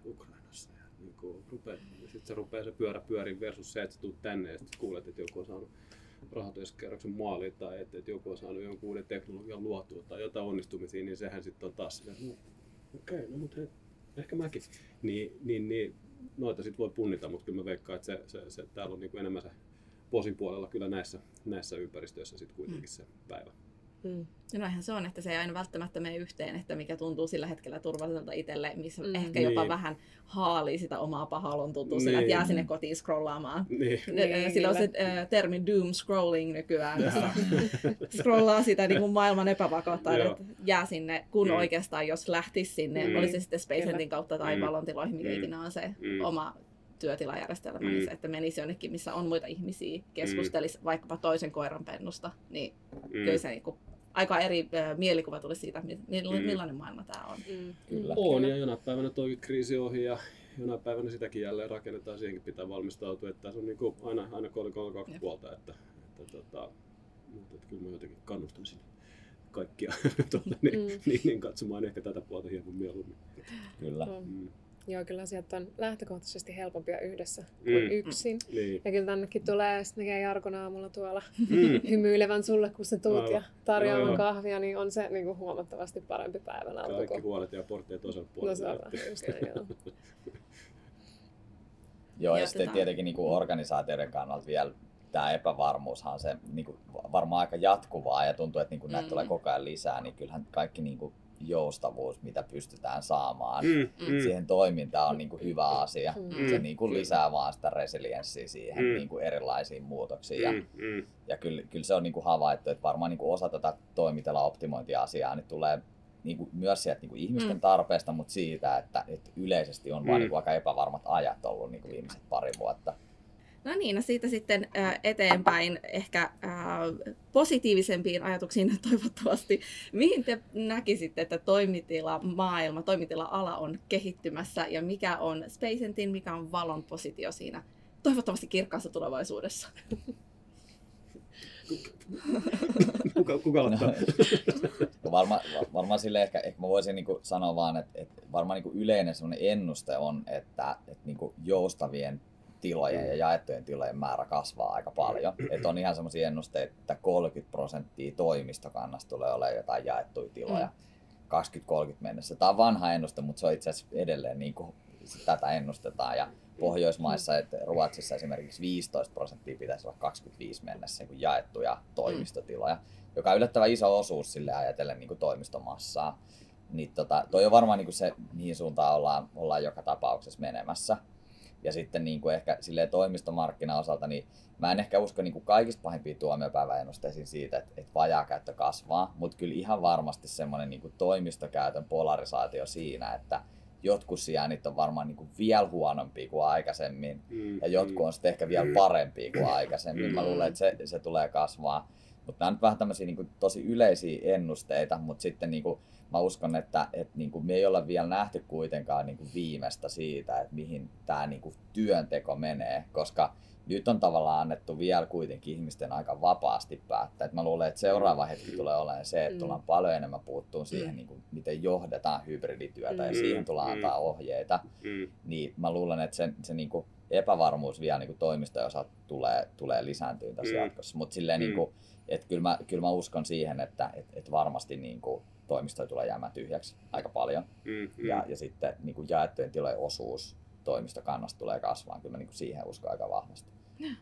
Ukrainassa. Ja niin kuin rupeat, sit se rupeaa se pyörä pyörin versus se, että sä tulet tänne ja sitten kuulet, että joku on saanut rahoituskerroksen maaliin tai että, että joku on saanut jonkun uuden teknologian luotua tai jotain onnistumisia, niin sehän sitten on taas että no, okei, okay, no mutta hei, ehkä mäkin. Niin, niin, niin noita sitten voi punnita, mutta kyllä mä veikkaan, että se, se, se, täällä on niin kuin enemmän se posin puolella kyllä näissä, näissä ympäristöissä sitten kuitenkin mm. se päivä. Mm. Ja se on, että se ei aina välttämättä mene yhteen, että mikä tuntuu sillä hetkellä turvalliselta itselle, missä mm. ehkä jopa niin. vähän haalii sitä omaa pahalon tuntuu niin. sillä, että jää sinne kotiin scrollaamaan. Niin. niin sillä on se äh, termi doom scrolling nykyään, missä scrollaa sitä niin kuin maailman epävakautta, että jää sinne, kun mm. oikeastaan jos lähtisi sinne, mm. oli se sitten Space kautta tai mm. valontiloihin, mikä mm. ikinä on se mm. oma työtilajärjestelmä, mm. niin se, että menisi jonnekin, missä on muita ihmisiä, keskustelisi mm. vaikkapa toisen koiran pennusta, niin mm. kyllä se niin kuin aika eri äh, mielikuva tuli siitä, millainen, mm. millainen maailma tämä on. Mm. Kyllä. On, ja jonain päivänä tuo kriisi ohi ja jonain päivänä sitäkin jälleen rakennetaan, siihenkin pitää valmistautua, että tässä on niin kuin aina, aina kolikon kaksi Jep. puolta, että, että, tota, mutta että kyllä mä jotenkin kannustan sinne kaikkia tuota, niin, mm. niin, niin, katsomaan ehkä tätä puolta hieman mieluummin. Kyllä. Mm. Joo, kyllä sieltä on lähtökohtaisesti helpompia yhdessä kuin mm. yksin. Mm. Niin. Ja kyllä tännekin tulee, sitten näkee Jarkon aamulla tuolla mm. hymyilevän sulle, kun sä tuut Aivan. ja tarjoamaan Aivan. kahvia, niin on se niin kuin huomattavasti parempi päivän alku. Kaikki huolet ja portteja toisella puolella. No se on just joo. joo, ja sitten tietenkin niin kuin organisaatioiden kannalta vielä tämä epävarmuushan on se niin kuin, varmaan aika jatkuvaa ja tuntuu, että niin kuin näitä mm. tulee koko ajan lisää, niin kyllähän kaikki niin kuin, joustavuus, mitä pystytään saamaan mm, mm. siihen toimintaan on niin kuin hyvä asia. Mm, se niin kuin lisää vaan sitä resilienssiä siihen mm. niin kuin erilaisiin muutoksiin. Ja, mm, mm. ja kyllä, kyllä se on niin kuin havaittu, että varmaan niin kuin osa tätä toimitila-optimointiasiaa niin tulee niin kuin myös sieltä niin kuin ihmisten mm. tarpeesta, mutta siitä, että, että yleisesti on mm. vaan niin kuin aika epävarmat ajat ollut niin kuin viimeiset pari vuotta. No niin, no siitä sitten eteenpäin ehkä äh, positiivisempiin ajatuksiin toivottavasti. Mihin te näkisitte, että toimitila maailma, toimitila-ala on kehittymässä ja mikä on Spacentin, mikä on valon positio siinä toivottavasti kirkkaassa tulevaisuudessa? kuka, kuka ottaa? No, varmaan varma sille ehkä, ehkä mä voisin niinku sanoa vaan, että, että varmaan niinku yleinen ennuste on, että, että niinku joustavien tilojen ja jaettujen tilojen määrä kasvaa aika paljon. Et on ihan semmoisia ennusteita, että 30 prosenttia toimistokannasta tulee olemaan jotain jaettuja tiloja. Mm. 20-30 mennessä. Tämä on vanha ennuste, mutta se on itse asiassa edelleen niin kuin tätä ennustetaan. Ja Pohjoismaissa, että Ruotsissa esimerkiksi 15 prosenttia pitäisi olla 25 mennessä niin jaettuja toimistotiloja, joka on yllättävän iso osuus sille ajatellen niin kuin toimistomassaa. Niin tota, toi on varmaan niin kuin se, mihin suuntaan ollaan, ollaan joka tapauksessa menemässä. Ja sitten niin kuin ehkä toimistomarkkina osalta, niin mä en ehkä usko niin kuin kaikista pahimpia tuomiopäiväennusteisiin siitä, että, että vajaakäyttö kasvaa, mutta kyllä ihan varmasti semmoinen niin kuin toimistokäytön polarisaatio siinä, että jotkut sijainnit on varmaan niin kuin vielä huonompia kuin aikaisemmin. Mm, ja jotkut on sitten ehkä vielä parempia kuin aikaisemmin. Mä luulen, että se, se tulee kasvaa. Mutta nämä on nyt vähän tämmöisiä niin kuin, tosi yleisiä ennusteita, mutta sitten niin kuin, mä uskon, että, että niin kuin, me ei olla vielä nähty kuitenkaan niin kuin, viimeistä siitä, että mihin tämä niin kuin, työnteko menee, koska nyt on tavallaan annettu vielä kuitenkin ihmisten aika vapaasti päättää. Et mä luulen, että seuraava hetki tulee olemaan se, että Mm. tullaan paljon enemmän puuttuun siihen, Mm. niin kuin, miten johdetaan hybridityötä ja Mm. siihen tullaan Mm. antaa ohjeita. Mm, Niin mä luulen, että se, se niin kuin epävarmuus vielä niin kuin toimistojen osalta tulee, tulee lisääntyä tässä Mm. jatkossa. Mutta silleen, Mm. niin kuin, että kyllä mä, kyllä mä uskon siihen, että et, et varmasti niin kuin toimistoja tulee jäämään tyhjäksi aika paljon. mm, mm. Ja, ja sitten niin kuin jaettujen tilojen osuus toimistokannasta tulee kasvamaan. Kyllä mä niin kuin siihen uskon aika vahvasti.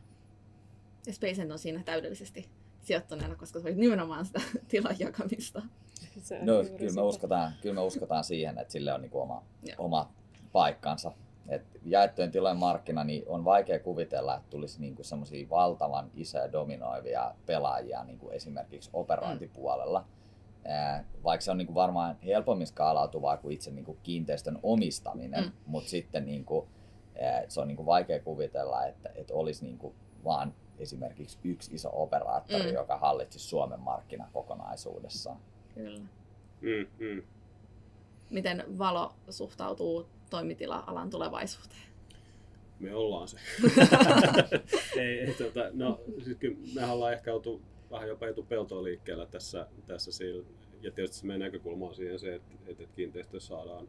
Ja Spacent on siinä täydellisesti sijoittuneena, koska se oli nimenomaan sitä tilan jakamista. No, kyllä me, uskotaan, kyllä me uskotaan siihen, että sille on niin kuin oma, Joo. oma paikkansa. Et jaettujen tilojen markkina, niin on vaikea kuvitella, että tulisi niin semmoisia valtavan isoja dominoivia pelaajia niin kuin esimerkiksi operointipuolella. Ää, Vaikka se on niin kuin varmaan helpommin skaalautuvaa kuin itse niin kuin kiinteistön omistaminen, Mm. mutta sitten niin kuin, se on niin kuin vaikea kuvitella, että, että olisi niin kuin vaan esimerkiksi yksi iso operaattori, Mm. joka hallitsisi Suomen markkina kokonaisuudessaan. Kyllä. Mm, mm. Miten Valo suhtautuu toimitila-alan tulevaisuuteen? Me ollaan se. ei, ei, tota, no, siis kyllä mehän ollaan ehkä oltu vähän jopa etupeltoa liikkeellä tässä, tässä sillä. Ja tietysti meidän näkökulma on siihen se, että, että kiinteistö saadaan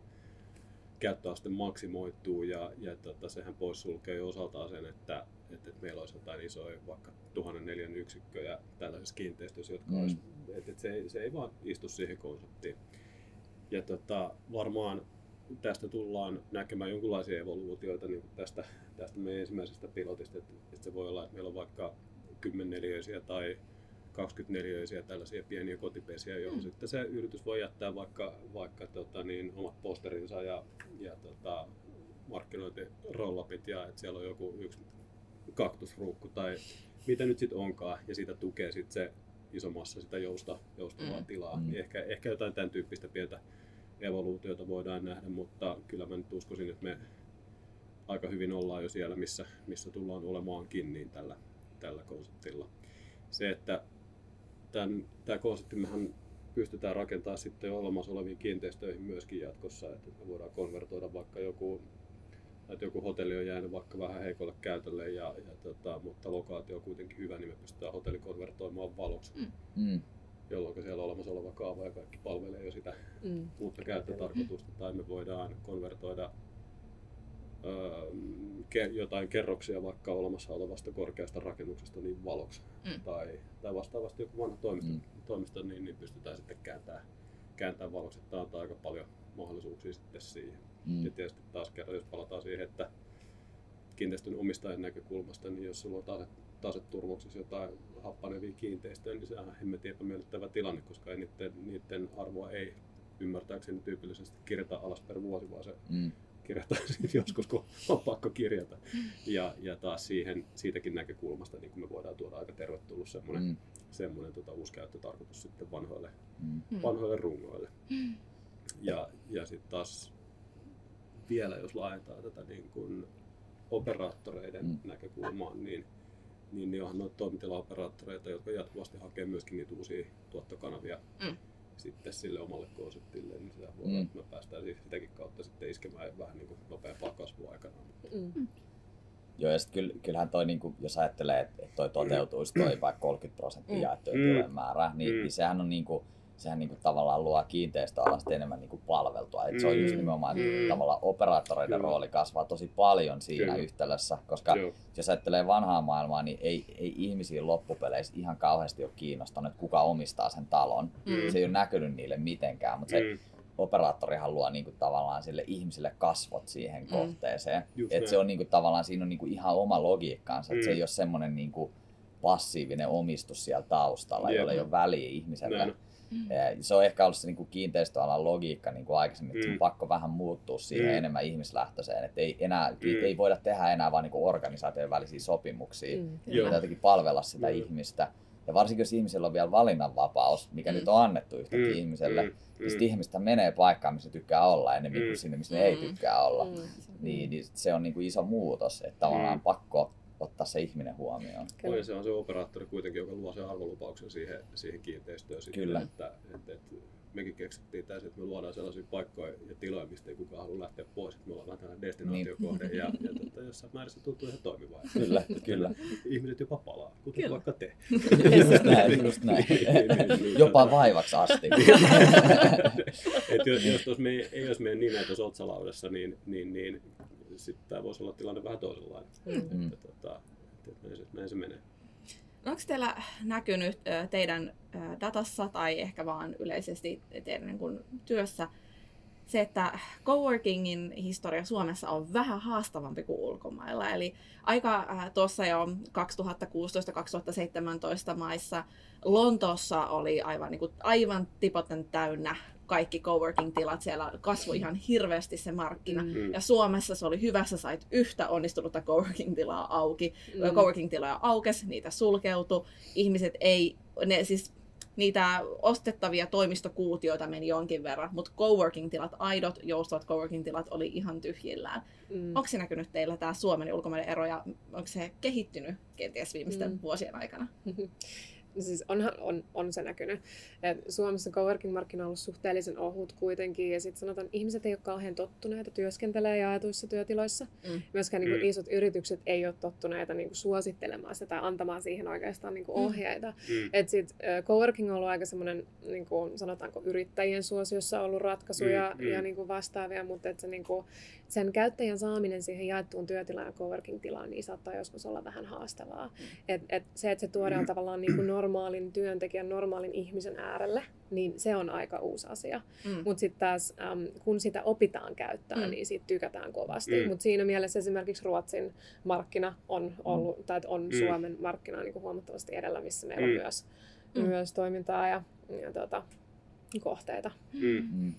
käyttöaste maksimoituu ja, ja tota, sehän poissulkee jo osaltaan sen, että, että, että meillä olisi jotain isoja vaikka tuhannen neljän yksikköjä tällaisessa kiinteistössä, jotka Mm. olisi, että, että se, ei, se ei vaan istu siihen konseptiin. Ja tota, varmaan tästä tullaan näkemään jonkinlaisia evoluutioita niin kuin tästä, tästä meidän ensimmäisestä pilotista, että, että se voi olla, että meillä on vaikka 10 neliöisiä tai 24 tällaisia pieniä kotipesiä, joihin Mm. sitten se yritys voi jättää vaikka, vaikka tota, niin, omat posterinsa ja, ja tota, markkinointirollapit ja että siellä on joku yksi kaktusruukku tai mitä nyt sitten onkaan ja siitä tukee sitten se iso massa sitä jousta, joustavaa Mm. tilaa. Mm. Niin ehkä, ehkä jotain tämän tyyppistä pientä evoluutiota voidaan nähdä, mutta kyllä mä nyt uskoisin, että me aika hyvin ollaan jo siellä, missä, missä tullaan olemaankin niin tällä, tällä konseptilla. Se, että tämän, tämä konsepti mehän pystytään rakentamaan sitten olemassa oleviin kiinteistöihin myöskin jatkossa, että me voidaan konvertoida vaikka joku että joku hotelli on jäänyt vaikka vähän heikolle käytölle, ja, ja tota, mutta lokaatio on kuitenkin hyvä, niin me pystytään hotelli konvertoimaan valoksi, Mm. jolloin siellä olemassa oleva kaava ja kaikki palvelee jo sitä Mm. uutta käyttötarkoitusta, tai me voidaan konvertoida öö, ke- jotain kerroksia vaikka olemassa olevasta korkeasta rakennuksesta niin valoksi. Mm. Tai, tai vastaavasti joku vanha toimisto, Mm. toimisto niin, niin pystytään sitten kääntämään, kääntämään valoksi. Tämä antaa aika paljon mahdollisuuksia sitten siihen. Mm. Ja tietysti taas kerran, jos palataan siihen, että kiinteistön omistajan näkökulmasta, niin jos sulla on tase, taseturmuksessa jotain happanevia kiinteistöjä, niin sehän on hemmetin epämiellyttävä tilanne, koska ei niiden, niiden arvoa ei ymmärtääkseni tyypillisesti kirjata alas per vuosi, vaan se Mm. Kirjataan sitten joskus, kun on pakko kirjata. Ja, ja taas siihen, siitäkin näkökulmasta niin kun me voidaan tuoda aika tervetullut semmoinen, Mm. mm. semmoinen tota, uusi käyttötarkoitus sitten vanhoille, Mm. Mm. vanhoille rungoille. Ja, ja sitten taas vielä, jos laajentaa tätä niin kuin operaattoreiden Mm. mm. näkökulmaan, niin, niin, niin onhan noita toimitilaoperaattoreita, jotka jatkuvasti hakee myöskin niitä uusia tuottokanavia Mm. Sitten sille omalle konseptille, niin sitä voi Mm. mm. että me päästään siis sitäkin kautta sitten iskemään vähän niin kuin nopeampaa kasvua aikana. Mm. Joo, ja sit kyll, kyllähän toi, niinku, jos ajattelee, että et toi toteutuisi toi vaikka 30 prosenttia Mm. jaettujen Mm. määrä, niin, Mm. niin sehän on niinku, sehän niinku tavallaan luo kiinteistöalasta enemmän niinku palveltua. Et se on just Mm. nimenomaan, että Mm. tavallaan operaattoreiden Kyllä. rooli kasvaa tosi paljon siinä Kyllä. yhtälössä, koska Joo. jos ajattelee vanhaa maailmaa, niin ei, ei ihmisiä loppupeleissä ihan kauheasti ole kiinnostanut, että kuka omistaa sen talon. Mm. Se ei ole näkynyt niille mitenkään, mutta se Mm. operaattorihan luo niinku tavallaan sille ihmiselle kasvot siihen Mm. kohteeseen. Just Et näin. se on niinku tavallaan, siinä on niinku ihan oma logiikkaansa, että se Mm. ei ole semmoinen niinku passiivinen omistus siellä taustalla, Jep. jolla ei ole väliä ihmiselle. Näin. Mm. Se on ehkä ollut se niinku kiinteistöalan logiikka niin kuin aikaisemmin, että se on Mm. pakko vähän muuttua siihen Mm. enemmän ihmislähtöiseen, että ei, enää, Mm. ei voida tehdä enää vaan niinku organisaation välisiä sopimuksia, Mm. Pitää jotenkin palvella sitä Mm. ihmistä. Ja varsinkin jos ihmisellä on vielä valinnanvapaus, mikä mm. nyt on annettu yhtäkkiä mm. ihmiselle, mm. niin sitten ihmistä menee paikkaan, missä tykkää olla enemmän mm. kuin sinne, missä mm. ne ei tykkää olla. Mm. Niin, niin se on niin kuin iso muutos, että tavallaan mm. pakko ottaa se ihminen huomioon. Kyllä. Ja se on se operaattori kuitenkin, joka luo sen arvolupauksen siihen, siihen kiinteistöön. Sitten, Kyllä. Että, että, että mekin keksittiin tässä, että me luodaan sellaisia paikkoja ja tiloja, mistä ei kukaan halua lähteä pois. Että me ollaan tällainen destinaatiokohde niin. ja, ja tota, jossain määrin tuntuu ihan toimivaa. Kyllä, kyllä. Ihmiset jopa palaa, kuten kyllä. vaikka te. just näin, just näin. Niin, niin, jopa vaivaksi asti. Et jos, jos, jos me ei, ei olisi meidän nimeä tuossa otsalaudassa, niin, niin, niin sitten tämä voisi olla tilanne vähän toisenlainen. Mm. Että, tota, että näin, se, näin se menee. No, onko teillä näkynyt teidän datassa tai ehkä vaan yleisesti teidän niin kuin, työssä se, että coworkingin historia Suomessa on vähän haastavampi kuin ulkomailla. Eli aika tuossa jo 2016-2017 maissa Lontoossa oli aivan, niin kuin, aivan tipoten täynnä kaikki coworking-tilat, siellä kasvoi ihan hirveästi se markkina. Mm. Ja Suomessa se oli hyvä, sä sait yhtä onnistunutta coworking-tilaa auki. Mm. Coworking-tiloja aukesi, niitä sulkeutui. Ihmiset ei, ne siis niitä ostettavia toimistokuutioita meni jonkin verran, mutta coworking-tilat, aidot joustavat coworking-tilat oli ihan tyhjillään. Mm. Onko se näkynyt teillä tämä Suomen ja ulkomaiden ero ja onko se kehittynyt kenties viimeisten mm. vuosien aikana? siis onhan, on, on se näkynyt. Et Suomessa coworking-markkina on ollut suhteellisen ohut kuitenkin, ja sitten sanotaan, että ihmiset ei ole kauhean tottuneita työskentelee jaetuissa työtiloissa. Mm. Myöskään niin kuin, mm. isot yritykset ei ole tottuneita niin kuin, suosittelemaan sitä tai antamaan siihen oikeastaan niin kuin, mm. ohjeita. Mm. Et sit, coworking on ollut aika semmoinen, niin kuin, sanotaanko, yrittäjien suosiossa ollut ratkaisuja mm. ja mm. niin kuin, vastaavia, mutta et se, niin kuin, sen käyttäjän saaminen siihen jaettuun työtilaan ja coworking-tilaan niin saattaa joskus olla vähän haastavaa. Mm. Et, et se, että se tuodaan mm. tavallaan niin kuin normaalin työntekijän, normaalin ihmisen äärelle, niin se on aika uusi asia. Mm. Mutta sitten taas, äm, kun sitä opitaan käyttää, mm. niin siitä tykätään kovasti. Mm. Mutta siinä mielessä esimerkiksi Ruotsin markkina on mm. ollut, tai on mm. Suomen markkina niin kuin huomattavasti edellä, missä meillä mm. on myös, mm. myös toimintaa ja, ja tuota, kohteita. Mm. Mm.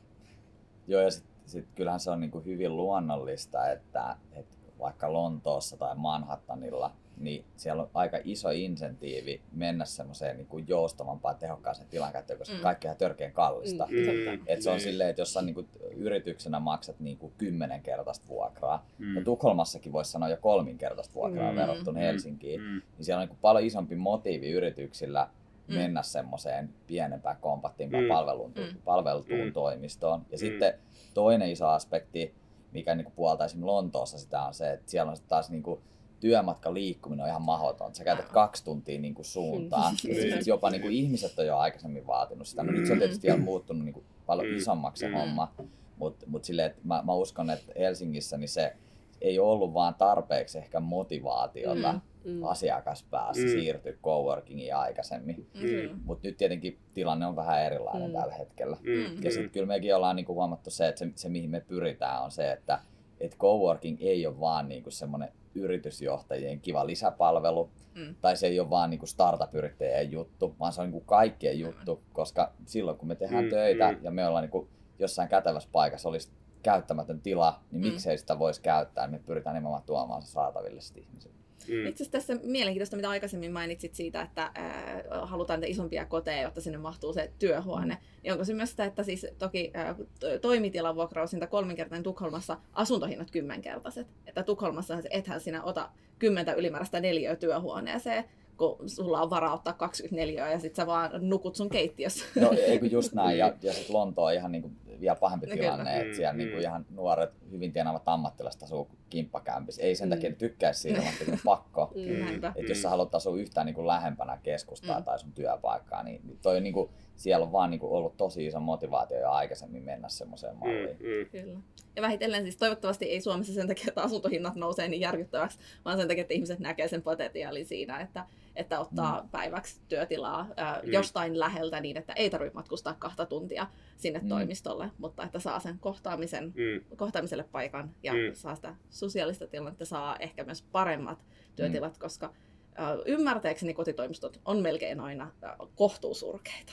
Joo, ja sitten sit kyllähän se on niin kuin hyvin luonnollista, että, että vaikka Lontoossa tai Manhattanilla, niin siellä on aika iso insentiivi mennä semmoiseen niin kuin joustavampaan tehokkaaseen tilankäyttöön, koska mm. kaikki on törkeän kallista. Mm. mm. Et se on niin. silleen, että jos sä niin kuin yrityksenä maksat niin kuin kymmenenkertaista vuokraa, mm. ja Tukholmassakin voisi sanoa jo kolminkertaista vuokraa mm. verrattuna mm. Helsinkiin, mm. niin siellä on niin kuin paljon isompi motiivi yrityksillä mm. mennä semmoiseen pienempään, kompaktimpaan mm. palveluun, mm. palvelutuun mm. toimistoon. Ja mm. sitten toinen iso aspekti, mikä niin puolta esimerkiksi Lontoossa sitä on se, että siellä on taas niin kuin työmatka liikkuminen on ihan mahdoton. Sä käytät kaksi tuntia niin kuin suuntaan. Ja niin. jopa niin kuin ihmiset on jo aikaisemmin vaatinut sitä. No nyt se on tietysti vielä muuttunut niin kuin paljon mm. isommaksi se mm. homma. Mutta mut silleen, että mä, mä uskon, että Helsingissä niin se ei ollut vaan tarpeeksi ehkä motivaatiota mm mm. asiakaspäässä mm. siirtyä coworkingiin aikaisemmin. Mm. Mutta nyt tietenkin tilanne on vähän erilainen mm. tällä hetkellä. Mm. Ja sitten kyllä mekin ollaan niinku huomattu se, että se, se mihin me pyritään on se, että et coworking ei ole vaan niinku semmoinen yritysjohtajien kiva lisäpalvelu, mm. tai se ei ole vaan niinku startup-yrittäjien juttu, vaan se on niinku kaikkien juttu, koska silloin kun me tehdään mm. töitä mm. ja me ollaan niinku jossain kätevässä paikassa olisi käyttämätön tila, niin mm. miksei sitä voisi käyttää, niin me pyritään nimenomaan tuomaan se saataville ihmisille. Mm. Itse asiassa tässä mielenkiintoista, mitä aikaisemmin mainitsit siitä, että ää, halutaan isompia koteja, jotta sinne mahtuu se työhuone. Mm. Niin onko se myös sitä, että siis toki ää, toimitilan vuokrausinta kolminkertainen Tukholmassa, asuntohinnat kymmenkertaiset. Että Tukholmassa ethän sinä ota kymmentä ylimääräistä neliöä työhuoneeseen, kun sulla on varaa ottaa 24 ja sit sä vaan nukut sun keittiössä. No eikö just näin, ja, ja sitten Lonto on ihan niinku vielä pahempi no, tilanne, että siellä mm, niinku ihan nuoret, hyvin tienaavat ammattilaiset asuu kimppakämpissä. Ei sen mm. takia tykkäisi siitä, vaan on pakko. Mm. Että jos sä haluat asua yhtään niinku lähempänä keskustaa mm. tai sun työpaikkaa, niin, niin toi on niinku, siellä on vaan niinku ollut tosi iso motivaatio jo aikaisemmin mennä semmoiseen mm, malliin. Mm, mm. Kyllä. Ja vähitellen siis toivottavasti ei Suomessa sen takia, että asuntohinnat nousee niin järkyttäväksi, vaan sen takia, että ihmiset näkee sen potentiaalin siinä, että, että ottaa mm. päiväksi työtilaa ää, mm. jostain läheltä niin, että ei tarvitse matkustaa kahta tuntia sinne mm. toimistolle, mutta että saa sen kohtaamisen, mm. kohtaamiselle paikan ja mm. saa sitä sosiaalista tilannetta, saa ehkä myös paremmat työtilat, mm. koska ää, ymmärtääkseni kotitoimistot on melkein aina kohtuusurkeita.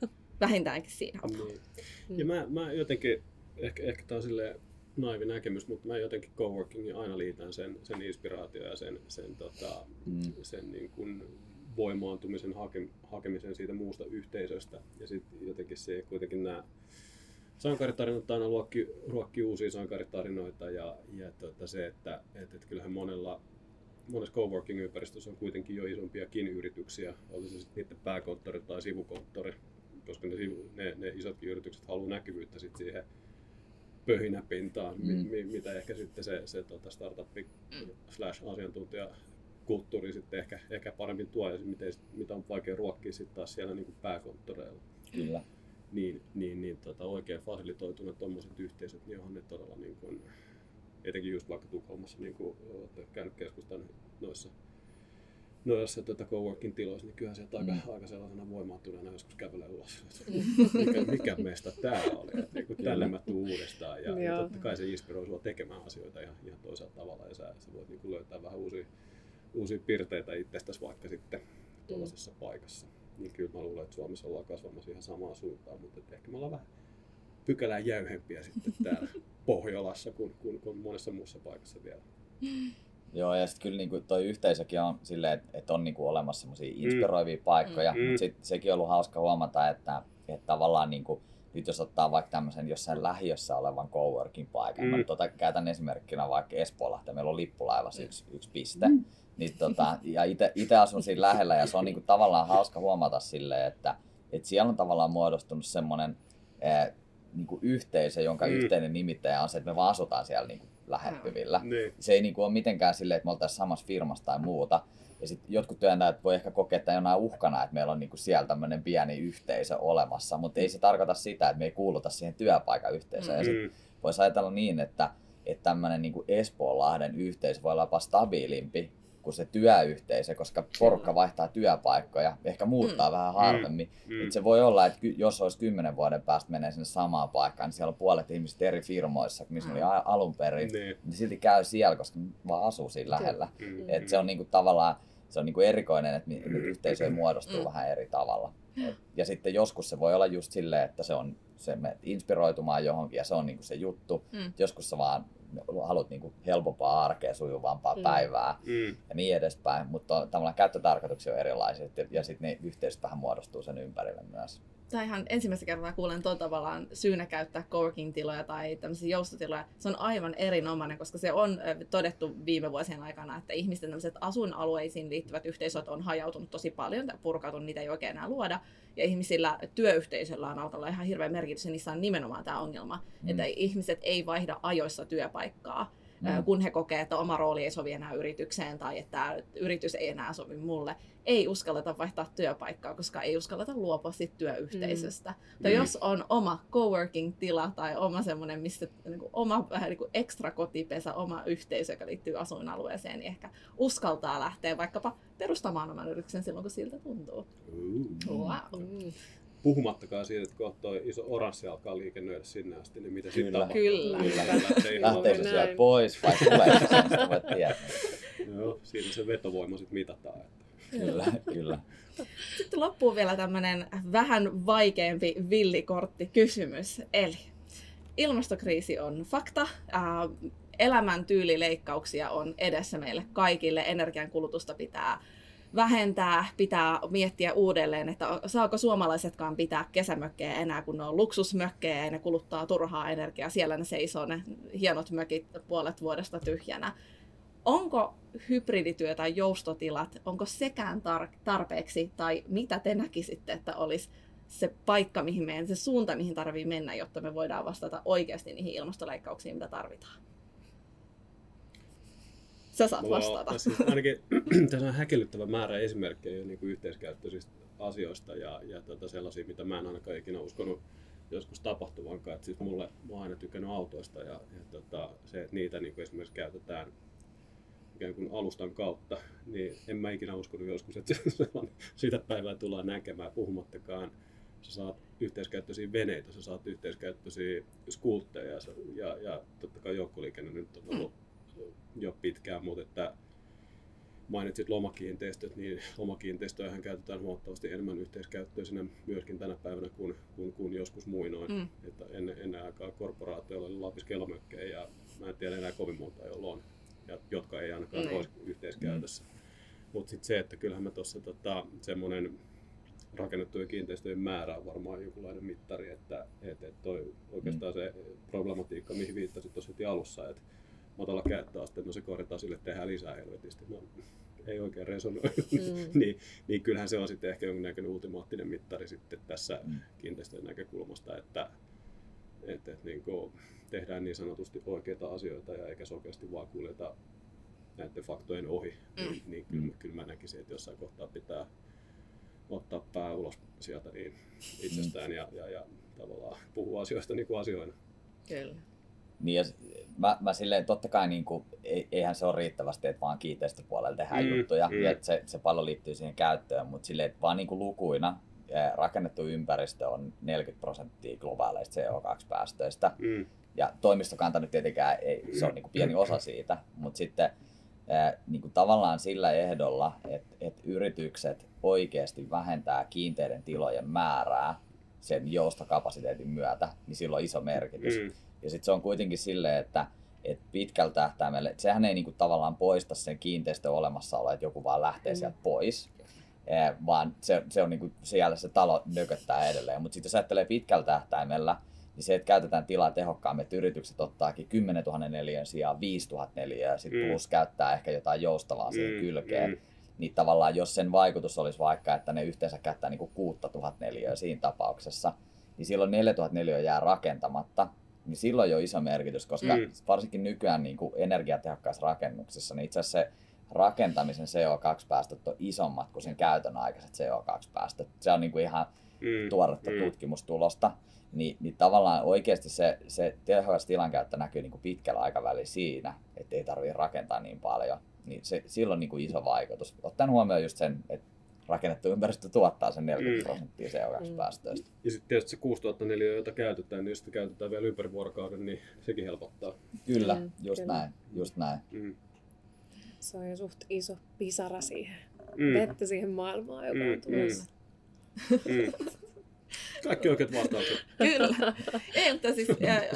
Vähintäänkin siinä on. Niin. Ja mä, mä jotenkin, ehkä, ehkä tämä on silleen naivi näkemys, mutta mä jotenkin coworkingin aina liitän sen, sen inspiraatio ja sen, sen, tota, mm. sen niin kuin voimaantumisen hake, hakemisen siitä muusta yhteisöstä. Ja sitten jotenkin se kuitenkin nämä sankaritarinat aina ruokki, ruokki uusia sankaritarinoita ja, ja tuota, se, että et, et kyllähän monella monessa coworking-ympäristössä on kuitenkin jo isompiakin yrityksiä, oli se sitten niiden pääkonttori tai sivukonttori, koska ne, ne, ne isotkin yritykset haluaa näkyvyyttä sit siihen pöhinäpintaan, mm. mi, mitä ehkä sitten se, se tota startup slash asiantuntija kulttuuri sitten ehkä, ehkä paremmin tuo ja miten, mitä on vaikea ruokkia sitten taas siellä niin kuin pääkonttoreilla. Kyllä. Niin, niin, niin tota, oikein fasilitoituneet tuommoiset yhteisöt, niin onhan ne todella niin kuin, etenkin just vaikka Tukholmassa, niin kuin olette käynyt keskustan noissa, noissa tota coworking tiloissa, niin kyllähän sieltä aika, mm. aika sellaisena voimaantuneena joskus kävelee ulos. mikä, mikä meistä tämä oli, että niin tälle mä tuun uudestaan. Ja, ja totta kai se inspiroi sua tekemään asioita ihan, ihan toisella tavalla ja sä, sä voit niin kuin löytää vähän uusia, uusia piirteitä itsestäsi vaikka sitten tuollaisessa mm. paikassa. Niin kyllä mä luulen, että Suomessa ollaan kasvamassa ihan samaan suuntaan, mutta ehkä me ollaan vähän pykälää jäyhempiä sitten täällä Pohjolassa kuin, kuin, kuin monessa muussa paikassa vielä. Joo, ja sitten kyllä niinku toi yhteisökin on silleen, että et on niinku olemassa semmoisia mm. inspiroivia mm. paikkoja, mm. mutta sit, sekin on ollut hauska huomata, että, että tavallaan niinku, nyt jos ottaa vaikka tämmöisen jossain lähiössä olevan coworking paikan, mm. mä tota, käytän esimerkkinä vaikka Espoolahti, meillä on lippulaivassa yksi, yksi piste, mm. Niin tota, ja itse asun siinä lähellä ja se on niinku tavallaan hauska huomata silleen, että, että siellä on tavallaan muodostunut semmoinen eh, niin kuin yhteisö, jonka mm. yhteinen nimittäjä on se, että me vaan asutaan siellä niin kuin lähettyvillä. Mm. Niin. Se ei niin kuin ole mitenkään silleen, että me oltaisiin samassa firmassa tai muuta. Ja sitten jotkut työntäjät voi ehkä kokea, että jonain uhkana, että meillä on niinku siellä tämmöinen pieni yhteisö olemassa, mutta ei se tarkoita sitä, että me ei kuuluta siihen työpaikan yhteisöön. Mm. Ja sit voisi ajatella niin, että, että tämmöinen niinku Espoonlahden yhteisö voi olla jopa stabiilimpi kuin se työyhteisö, koska porukka vaihtaa työpaikkoja, ehkä muuttaa mm. vähän harvemmin. Mm. Et se voi olla, että jos olisi kymmenen vuoden päästä menee sinne samaan paikkaan, niin siellä on puolet ihmiset eri firmoissa, missä mm. oli alun perin, niin. niin silti käy siellä, koska vaan asuu siinä lähellä. Mm. Et se on niinku tavallaan se on niinku erikoinen, että yhteisö muodostuu mm. vähän eri tavalla. Ja sitten joskus se voi olla just silleen, että se on se inspiroitumaan johonkin ja se on niinku se juttu. Mm. Joskus se vaan haluat niin kuin helpompaa arkea, sujuvampaa mm. päivää mm. ja niin edespäin, mutta tavallaan käyttötarkoituksia on erilaisia ja sitten ne yhteisöt vähän muodostuu sen ympärille myös tämä ihan ensimmäistä kertaa kuulen tuon tavallaan syynä käyttää coworking-tiloja tai tämmöisiä joustotiloja. Se on aivan erinomainen, koska se on todettu viime vuosien aikana, että ihmisten tämmöiset asuinalueisiin liittyvät yhteisöt on hajautunut tosi paljon tai purkautunut, niitä ei oikein enää luoda. Ja ihmisillä työyhteisöllä on alkaa olla ihan hirveä merkitys ja niissä on nimenomaan tämä ongelma, mm. että ihmiset ei vaihda ajoissa työpaikkaa mm. kun he kokee, että oma rooli ei sovi enää yritykseen tai että yritys ei enää sovi mulle. Ei uskalleta vaihtaa työpaikkaa, koska ei uskalleta luopua siitä työyhteisöstä. Mm. Tai mm. jos on oma coworking-tila tai oma semmoinen, missä niin kuin, oma vähän niin kuin ekstra kotipesä, oma yhteisö, joka liittyy asuinalueeseen, niin ehkä uskaltaa lähteä vaikkapa perustamaan oman yrityksen silloin, kun siltä tuntuu. Mm. Wow. Mm. Puhumattakaan siitä, että kohta iso oranssi alkaa liikennöidä sinne asti, niin mitä sitten tapahtuu? Kyllä. Kyllä. Lähteekö se sieltä pois vai tulee se sitä tietää. Joo, siinä se vetovoima sitten mitataan. Kyllä, kyllä. Sitten loppuu vielä tämmöinen vähän vaikeampi villikortti-kysymys. Eli ilmastokriisi on fakta, elämäntyylileikkauksia on edessä meille kaikille, energiankulutusta pitää vähentää, pitää miettiä uudelleen, että saako suomalaisetkaan pitää kesämökkejä enää, kun ne on luksusmökkejä ja ne kuluttaa turhaa energiaa. Siellä ne seisoo ne hienot mökit puolet vuodesta tyhjänä. Onko hybridityö tai joustotilat, onko sekään tar- tarpeeksi tai mitä te näkisitte, että olisi se paikka, mihin meidän, se suunta, mihin tarvii mennä, jotta me voidaan vastata oikeasti niihin ilmastoleikkauksiin, mitä tarvitaan? Sä saat Mulla vastata. On, siis ainakin tässä on häkellyttävä määrä esimerkkejä niin kuin yhteiskäyttöisistä asioista ja, ja tota sellaisia, mitä mä en ainakaan ikinä uskonut joskus tapahtuvankaan. Et siis mulle, mä oon aina tykännyt autoista ja, ja tota, se, että niitä niin kuin esimerkiksi käytetään ikään kuin alustan kautta, niin en mä ikinä uskonut joskus, että sitä päivää tullaan näkemään puhumattakaan. Sä saat yhteiskäyttöisiä veneitä, sä saat yhteiskäyttöisiä skultteja ja, ja, ja totta kai joukkoliikenne nyt on ollut jo pitkään, mutta että mainitsit lomakiinteistöt, niin lomakiinteistöjähän käytetään huomattavasti enemmän yhteiskäyttöisenä myöskin tänä päivänä kuin, kuin, kuin joskus muinoin. Mm. Että ennen, ennen aikaa korporaatioilla oli lapiskelmökkejä ja mä en tiedä enää kovin monta, joilla on, ja, jotka ei ainakaan mm. olisi yhteiskäytössä. Mutta sitten se, että kyllähän me tuossa tota, semmoinen rakennettujen kiinteistöjen määrä on varmaan jonkunlainen mittari, että et, et toi oikeastaan mm. se problematiikka, mihin viittasit tuossa heti alussa, että matala käyttöaste, no se korjataan sille, että tehdään lisää helvetisti. No, ei oikein resonoi, mm. niin, niin kyllähän se on sitten ehkä jonkinnäköinen ultimaattinen mittari sitten tässä mm. kiinteistöjen näkökulmasta, että et, et, niin tehdään niin sanotusti oikeita asioita ja eikä sokeasti vaan kuljeta näiden faktojen ohi, mm. niin, niin kyllä, mm. kyllä mä näkisin, että jossain kohtaa pitää ottaa pää ulos sieltä niin itsestään mm. ja, ja, ja tavallaan puhua asioista niin kuin asioina. Kyllä. Niin ja mä, mä silleen, totta kai niin kuin, eihän se ole riittävästi, että vaan kiinteistöpuolella tehdään mm, juttuja, mm. ja että se, se paljon liittyy siihen käyttöön, mutta silleen, että vaan niin kuin lukuina rakennettu ympäristö on 40 prosenttia globaaleista CO2-päästöistä. Mm. Ja toimistokanta nyt tietenkään ei, se on niin kuin pieni osa siitä, mutta sitten niin kuin tavallaan sillä ehdolla, että, että yritykset oikeasti vähentää kiinteiden tilojen määrää sen joustokapasiteetin myötä, niin sillä on iso merkitys. Mm. Ja sitten se on kuitenkin silleen, että, että pitkällä tähtäimellä, että sehän ei niinku tavallaan poista sen kiinteistön olemassaoloa, että joku vaan lähtee mm. sieltä pois, eh, vaan se, se on niinku, siellä se talo nököttää edelleen. Mutta sitten jos ajattelee pitkällä tähtäimellä, niin se, että käytetään tilaa tehokkaammin, että yritykset ottaakin 10 000 neliön sijaan 5 000 neliöä ja sitten mm. plus käyttää ehkä jotain joustavaa mm. siihen kylkeen, mm. Niin tavallaan jos sen vaikutus olisi vaikka, että ne yhteensä käyttää niin 6 000 neliöä siinä tapauksessa, niin silloin 4 000 neliöä jää rakentamatta, niin silloin jo iso merkitys, koska mm. varsinkin nykyään niin kuin energiatehokkaissa rakennuksissa, niin itse asiassa se rakentamisen CO2-päästöt on isommat kuin sen käytön aikaiset CO2-päästöt. Se on niin kuin ihan mm. tuoretta mm. tutkimustulosta. Niin, niin tavallaan oikeasti se, se tehokas tilankäyttö näkyy niin kuin pitkällä aikavälillä siinä, että ei tarvitse rakentaa niin paljon. Niin se, silloin niin kuin iso vaikutus. Ottaen huomioon just sen, että rakennettu ympäristö tuottaa sen 40 mm. prosenttia CO2-päästöistä. Ja sitten tietysti se 6004, jota käytetään, niin jos sitä käytetään vielä ympäri vuorokauden, niin sekin helpottaa. Kyllä, mm, just kyllä. näin. Just näin. Mm. Se on jo suht iso pisara siihen, mm. vettä siihen maailmaan, joka mm, on tulossa. Mm. Mm. Kaikki oikeat vastaukset. Kyllä. Ei, mutta siis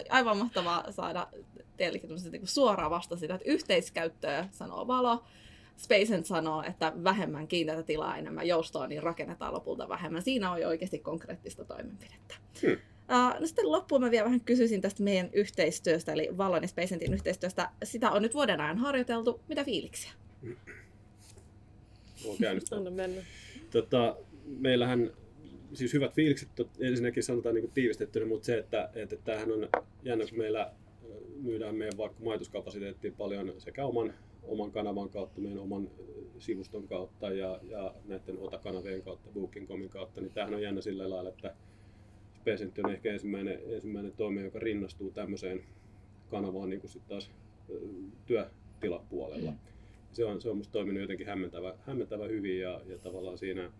aivan mahtavaa saada teillekin niin suoraan vasta sitä, että yhteiskäyttöä sanoo valo, Spacent sanoo, että vähemmän kiinteätä tilaa, enemmän joustoa, niin rakennetaan lopulta vähemmän. Siinä on jo oikeasti konkreettista toimenpidettä. Hmm. Uh, no sitten loppuun mä vielä vähän kysyisin tästä meidän yhteistyöstä, eli Vallon ja Spacentin yhteistyöstä. Sitä on nyt vuoden ajan harjoiteltu. Mitä fiiliksiä? Hmm. Anna mennä. Tota, meillähän siis hyvät fiilikset ensinnäkin sanotaan niin tiivistettynä, mutta se, että, että tämähän on jännä, kun meillä myydään meidän vaikka majoituskapasiteettiin paljon sekä oman oman kanavan kautta, meidän oman sivuston kautta ja, ja näiden otakanavien kautta, Booking.comin kautta, niin tämähän on jännä sillä lailla, että Spacent on ehkä ensimmäinen, ensimmäinen toimija, joka rinnastuu tämmöiseen kanavaan niin kuin sitten taas työtilapuolella. Mm. Se on, se on musta toiminut jotenkin hämmentävä, hämmentävä hyvin ja, ja tavallaan siinä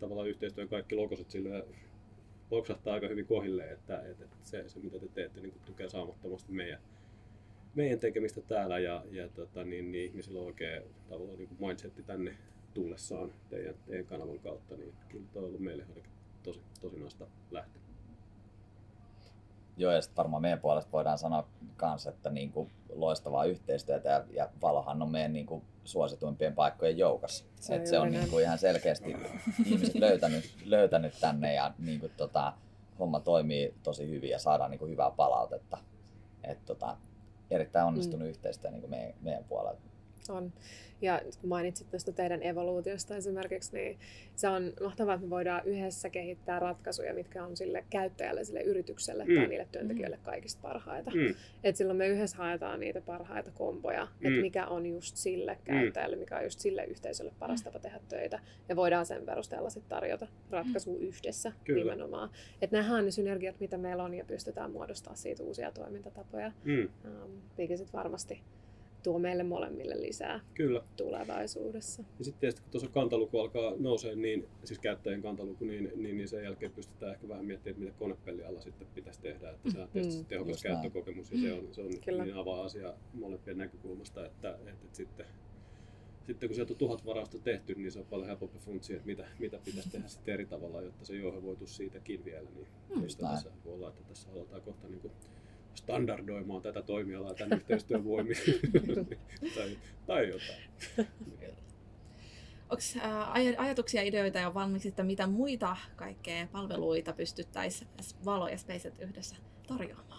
tavallaan yhteistyön kaikki logoset sille loksahtaa aika hyvin kohille, että, että se, se mitä te teette niin tukee saamattomasti meidän, meidän tekemistä täällä ja, ja tota, niin, niin ihmisillä on oikein tavallaan niin mindsetti tänne tullessaan teidän, teidän kanavan kautta, niin kyllä toi on ollut meille tosi, tosi noista lähteä. Joo, ja sitten varmaan meidän puolesta voidaan sanoa kanssa, että niin kuin loistavaa yhteistyötä ja, ja Valohan on meidän niin kuin suosituimpien paikkojen joukossa. Se, Et se on niin kuin ihan selkeästi ihmiset löytänyt, löytänyt tänne ja niin kuin, tota, homma toimii tosi hyvin ja saadaan niin kuin hyvää palautetta. Et, tota, erittäin onnistunut mm. yhteistyö niin kuin meidän, meidän puolelta. On. Ja kun mainitsit tästä teidän evoluutiosta esimerkiksi, niin se on mahtavaa, että me voidaan yhdessä kehittää ratkaisuja, mitkä on sille käyttäjälle, sille yritykselle mm. tai niille työntekijöille kaikista parhaita. Mm. Et silloin me yhdessä haetaan niitä parhaita komboja, mm. että mikä on just sille mm. käyttäjälle, mikä on just sille yhteisölle paras tapa tehdä töitä. Ja voidaan sen perusteella sitten tarjota ratkaisu mm. yhdessä Kyllä. nimenomaan. Että nähdään ne synergiat, mitä meillä on, ja pystytään muodostamaan siitä uusia toimintatapoja, mm. um, mikä sitten varmasti tuo meille molemmille lisää Kyllä. tulevaisuudessa. Ja sitten tietysti kun tuossa kantaluku alkaa nousee, niin, siis käyttäjien kantaluku, niin, niin, niin sen jälkeen pystytään ehkä vähän miettimään, että mitä konepellialla sitten pitäisi tehdä, että se on tietysti mm, tehokas käyttökokemus ja se on, se on niin avaa asia molempien näkökulmasta, että, että, että sitten sitten kun sieltä on tuhat varausta tehty, niin se on paljon helpompi funtsia, että mitä, mitä pitäisi tehdä sitten eri tavalla, jotta se jouhevoitus siitäkin vielä. Niin mm, tässä voi olla, että tässä aletaan kohta niin kuin standardoimaan tätä toimialaa tämän yhteistyön voimin tai, tai jotain. Onko äh, ajatuksia, ideoita ja valmiiksi, että mitä muita kaikkea palveluita pystyttäisiin Valo ja Spacet yhdessä tarjoamaan?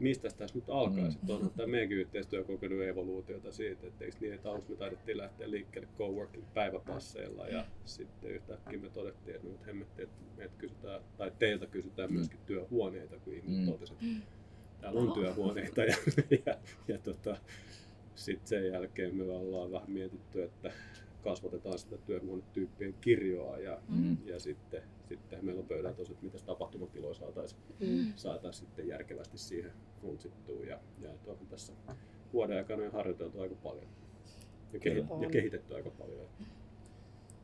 Mistä tässä nyt alkaisi? Mm. Onhan tämä meidänkin yhteistyö kokenut evoluutiota siitä, että eikö niin, että alussa me taidettiin lähteä liikkeelle coworking päiväpasseilla ja sitten yhtäkkiä me todettiin, että nyt hemmetti, että meiltä kysytään, tai teiltä kysytään mm. myöskin työhuoneita, kun ihmiset mm. totesivat, että täällä on työhuoneita ja, ja, ja tota, sitten sen jälkeen me ollaan vähän mietitty, että kasvatetaan sitä työhuonetyyppien kirjoa ja, mm. ja sitten, sitten meillä on pöydän tosiaan, että miten tapahtumatiloja saataisiin mm. saatais sitten järkevästi siihen funtsittua ja, ja tuohon tässä vuoden aikana on harjoiteltu aika paljon ja, kehi- ja kehitetty aika paljon.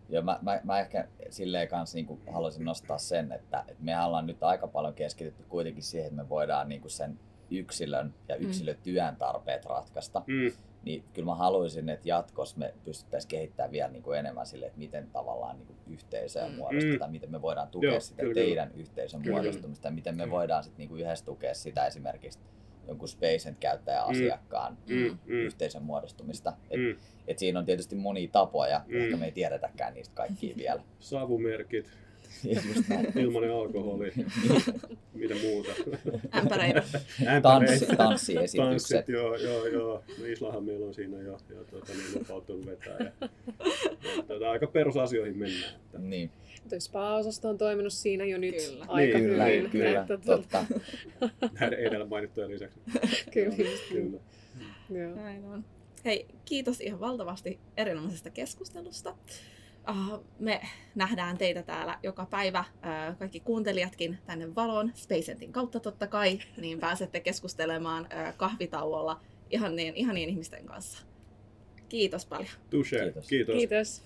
Ja mä, mä, mä ehkä silleen kanssa niin haluaisin nostaa sen, että, että me ollaan nyt aika paljon keskitytty kuitenkin siihen, että me voidaan niin sen yksilön ja mm. yksilötyön tarpeet ratkaista. Mm. Niin kyllä mä haluaisin, että jatkossa me pystyttäisiin kehittämään vielä niin kuin enemmän sille, että miten tavallaan niin kuin yhteisöä mm. muodostetaan, mm. miten me voidaan tukea Joo, sitä kyllä, teidän kyllä. yhteisön kyllä, muodostumista, miten me kyllä. voidaan sitten niin kuin yhdessä tukea sitä esimerkiksi jonkun Spacent käyttäjä asiakkaan mm. mm. mm. yhteisön muodostumista. Et, mm. et siinä on tietysti monia tapoja, mm. ehkä me ei tiedetäkään niistä kaikkia vielä. Savumerkit, Ilmanen alkoholi. Mitä muuta? Ämpäreitä. Tanssi, tanssiesitykset. Tanssit, joo, joo, joo. No Islahan meillä on siinä jo, jo tuota, niin lupautunut vetää. Ja, ja, tuota, aika perusasioihin mennään. Että. Niin. Spa-osasto on toiminut siinä jo nyt kyllä. aika niin, kyllä, hyvin. Kyllä, että, totta. Näiden edellä mainittujen lisäksi. kyllä, kyllä. Joo. Näin on. Hei, kiitos ihan valtavasti erinomaisesta keskustelusta. Uh, me nähdään teitä täällä joka päivä, uh, kaikki kuuntelijatkin tänne valoon, Spacentin kautta totta kai, niin pääsette keskustelemaan uh, kahvitauolla ihan niin, ihan niin ihmisten kanssa. Kiitos paljon. Touche. Kiitos. Kiitos. Kiitos.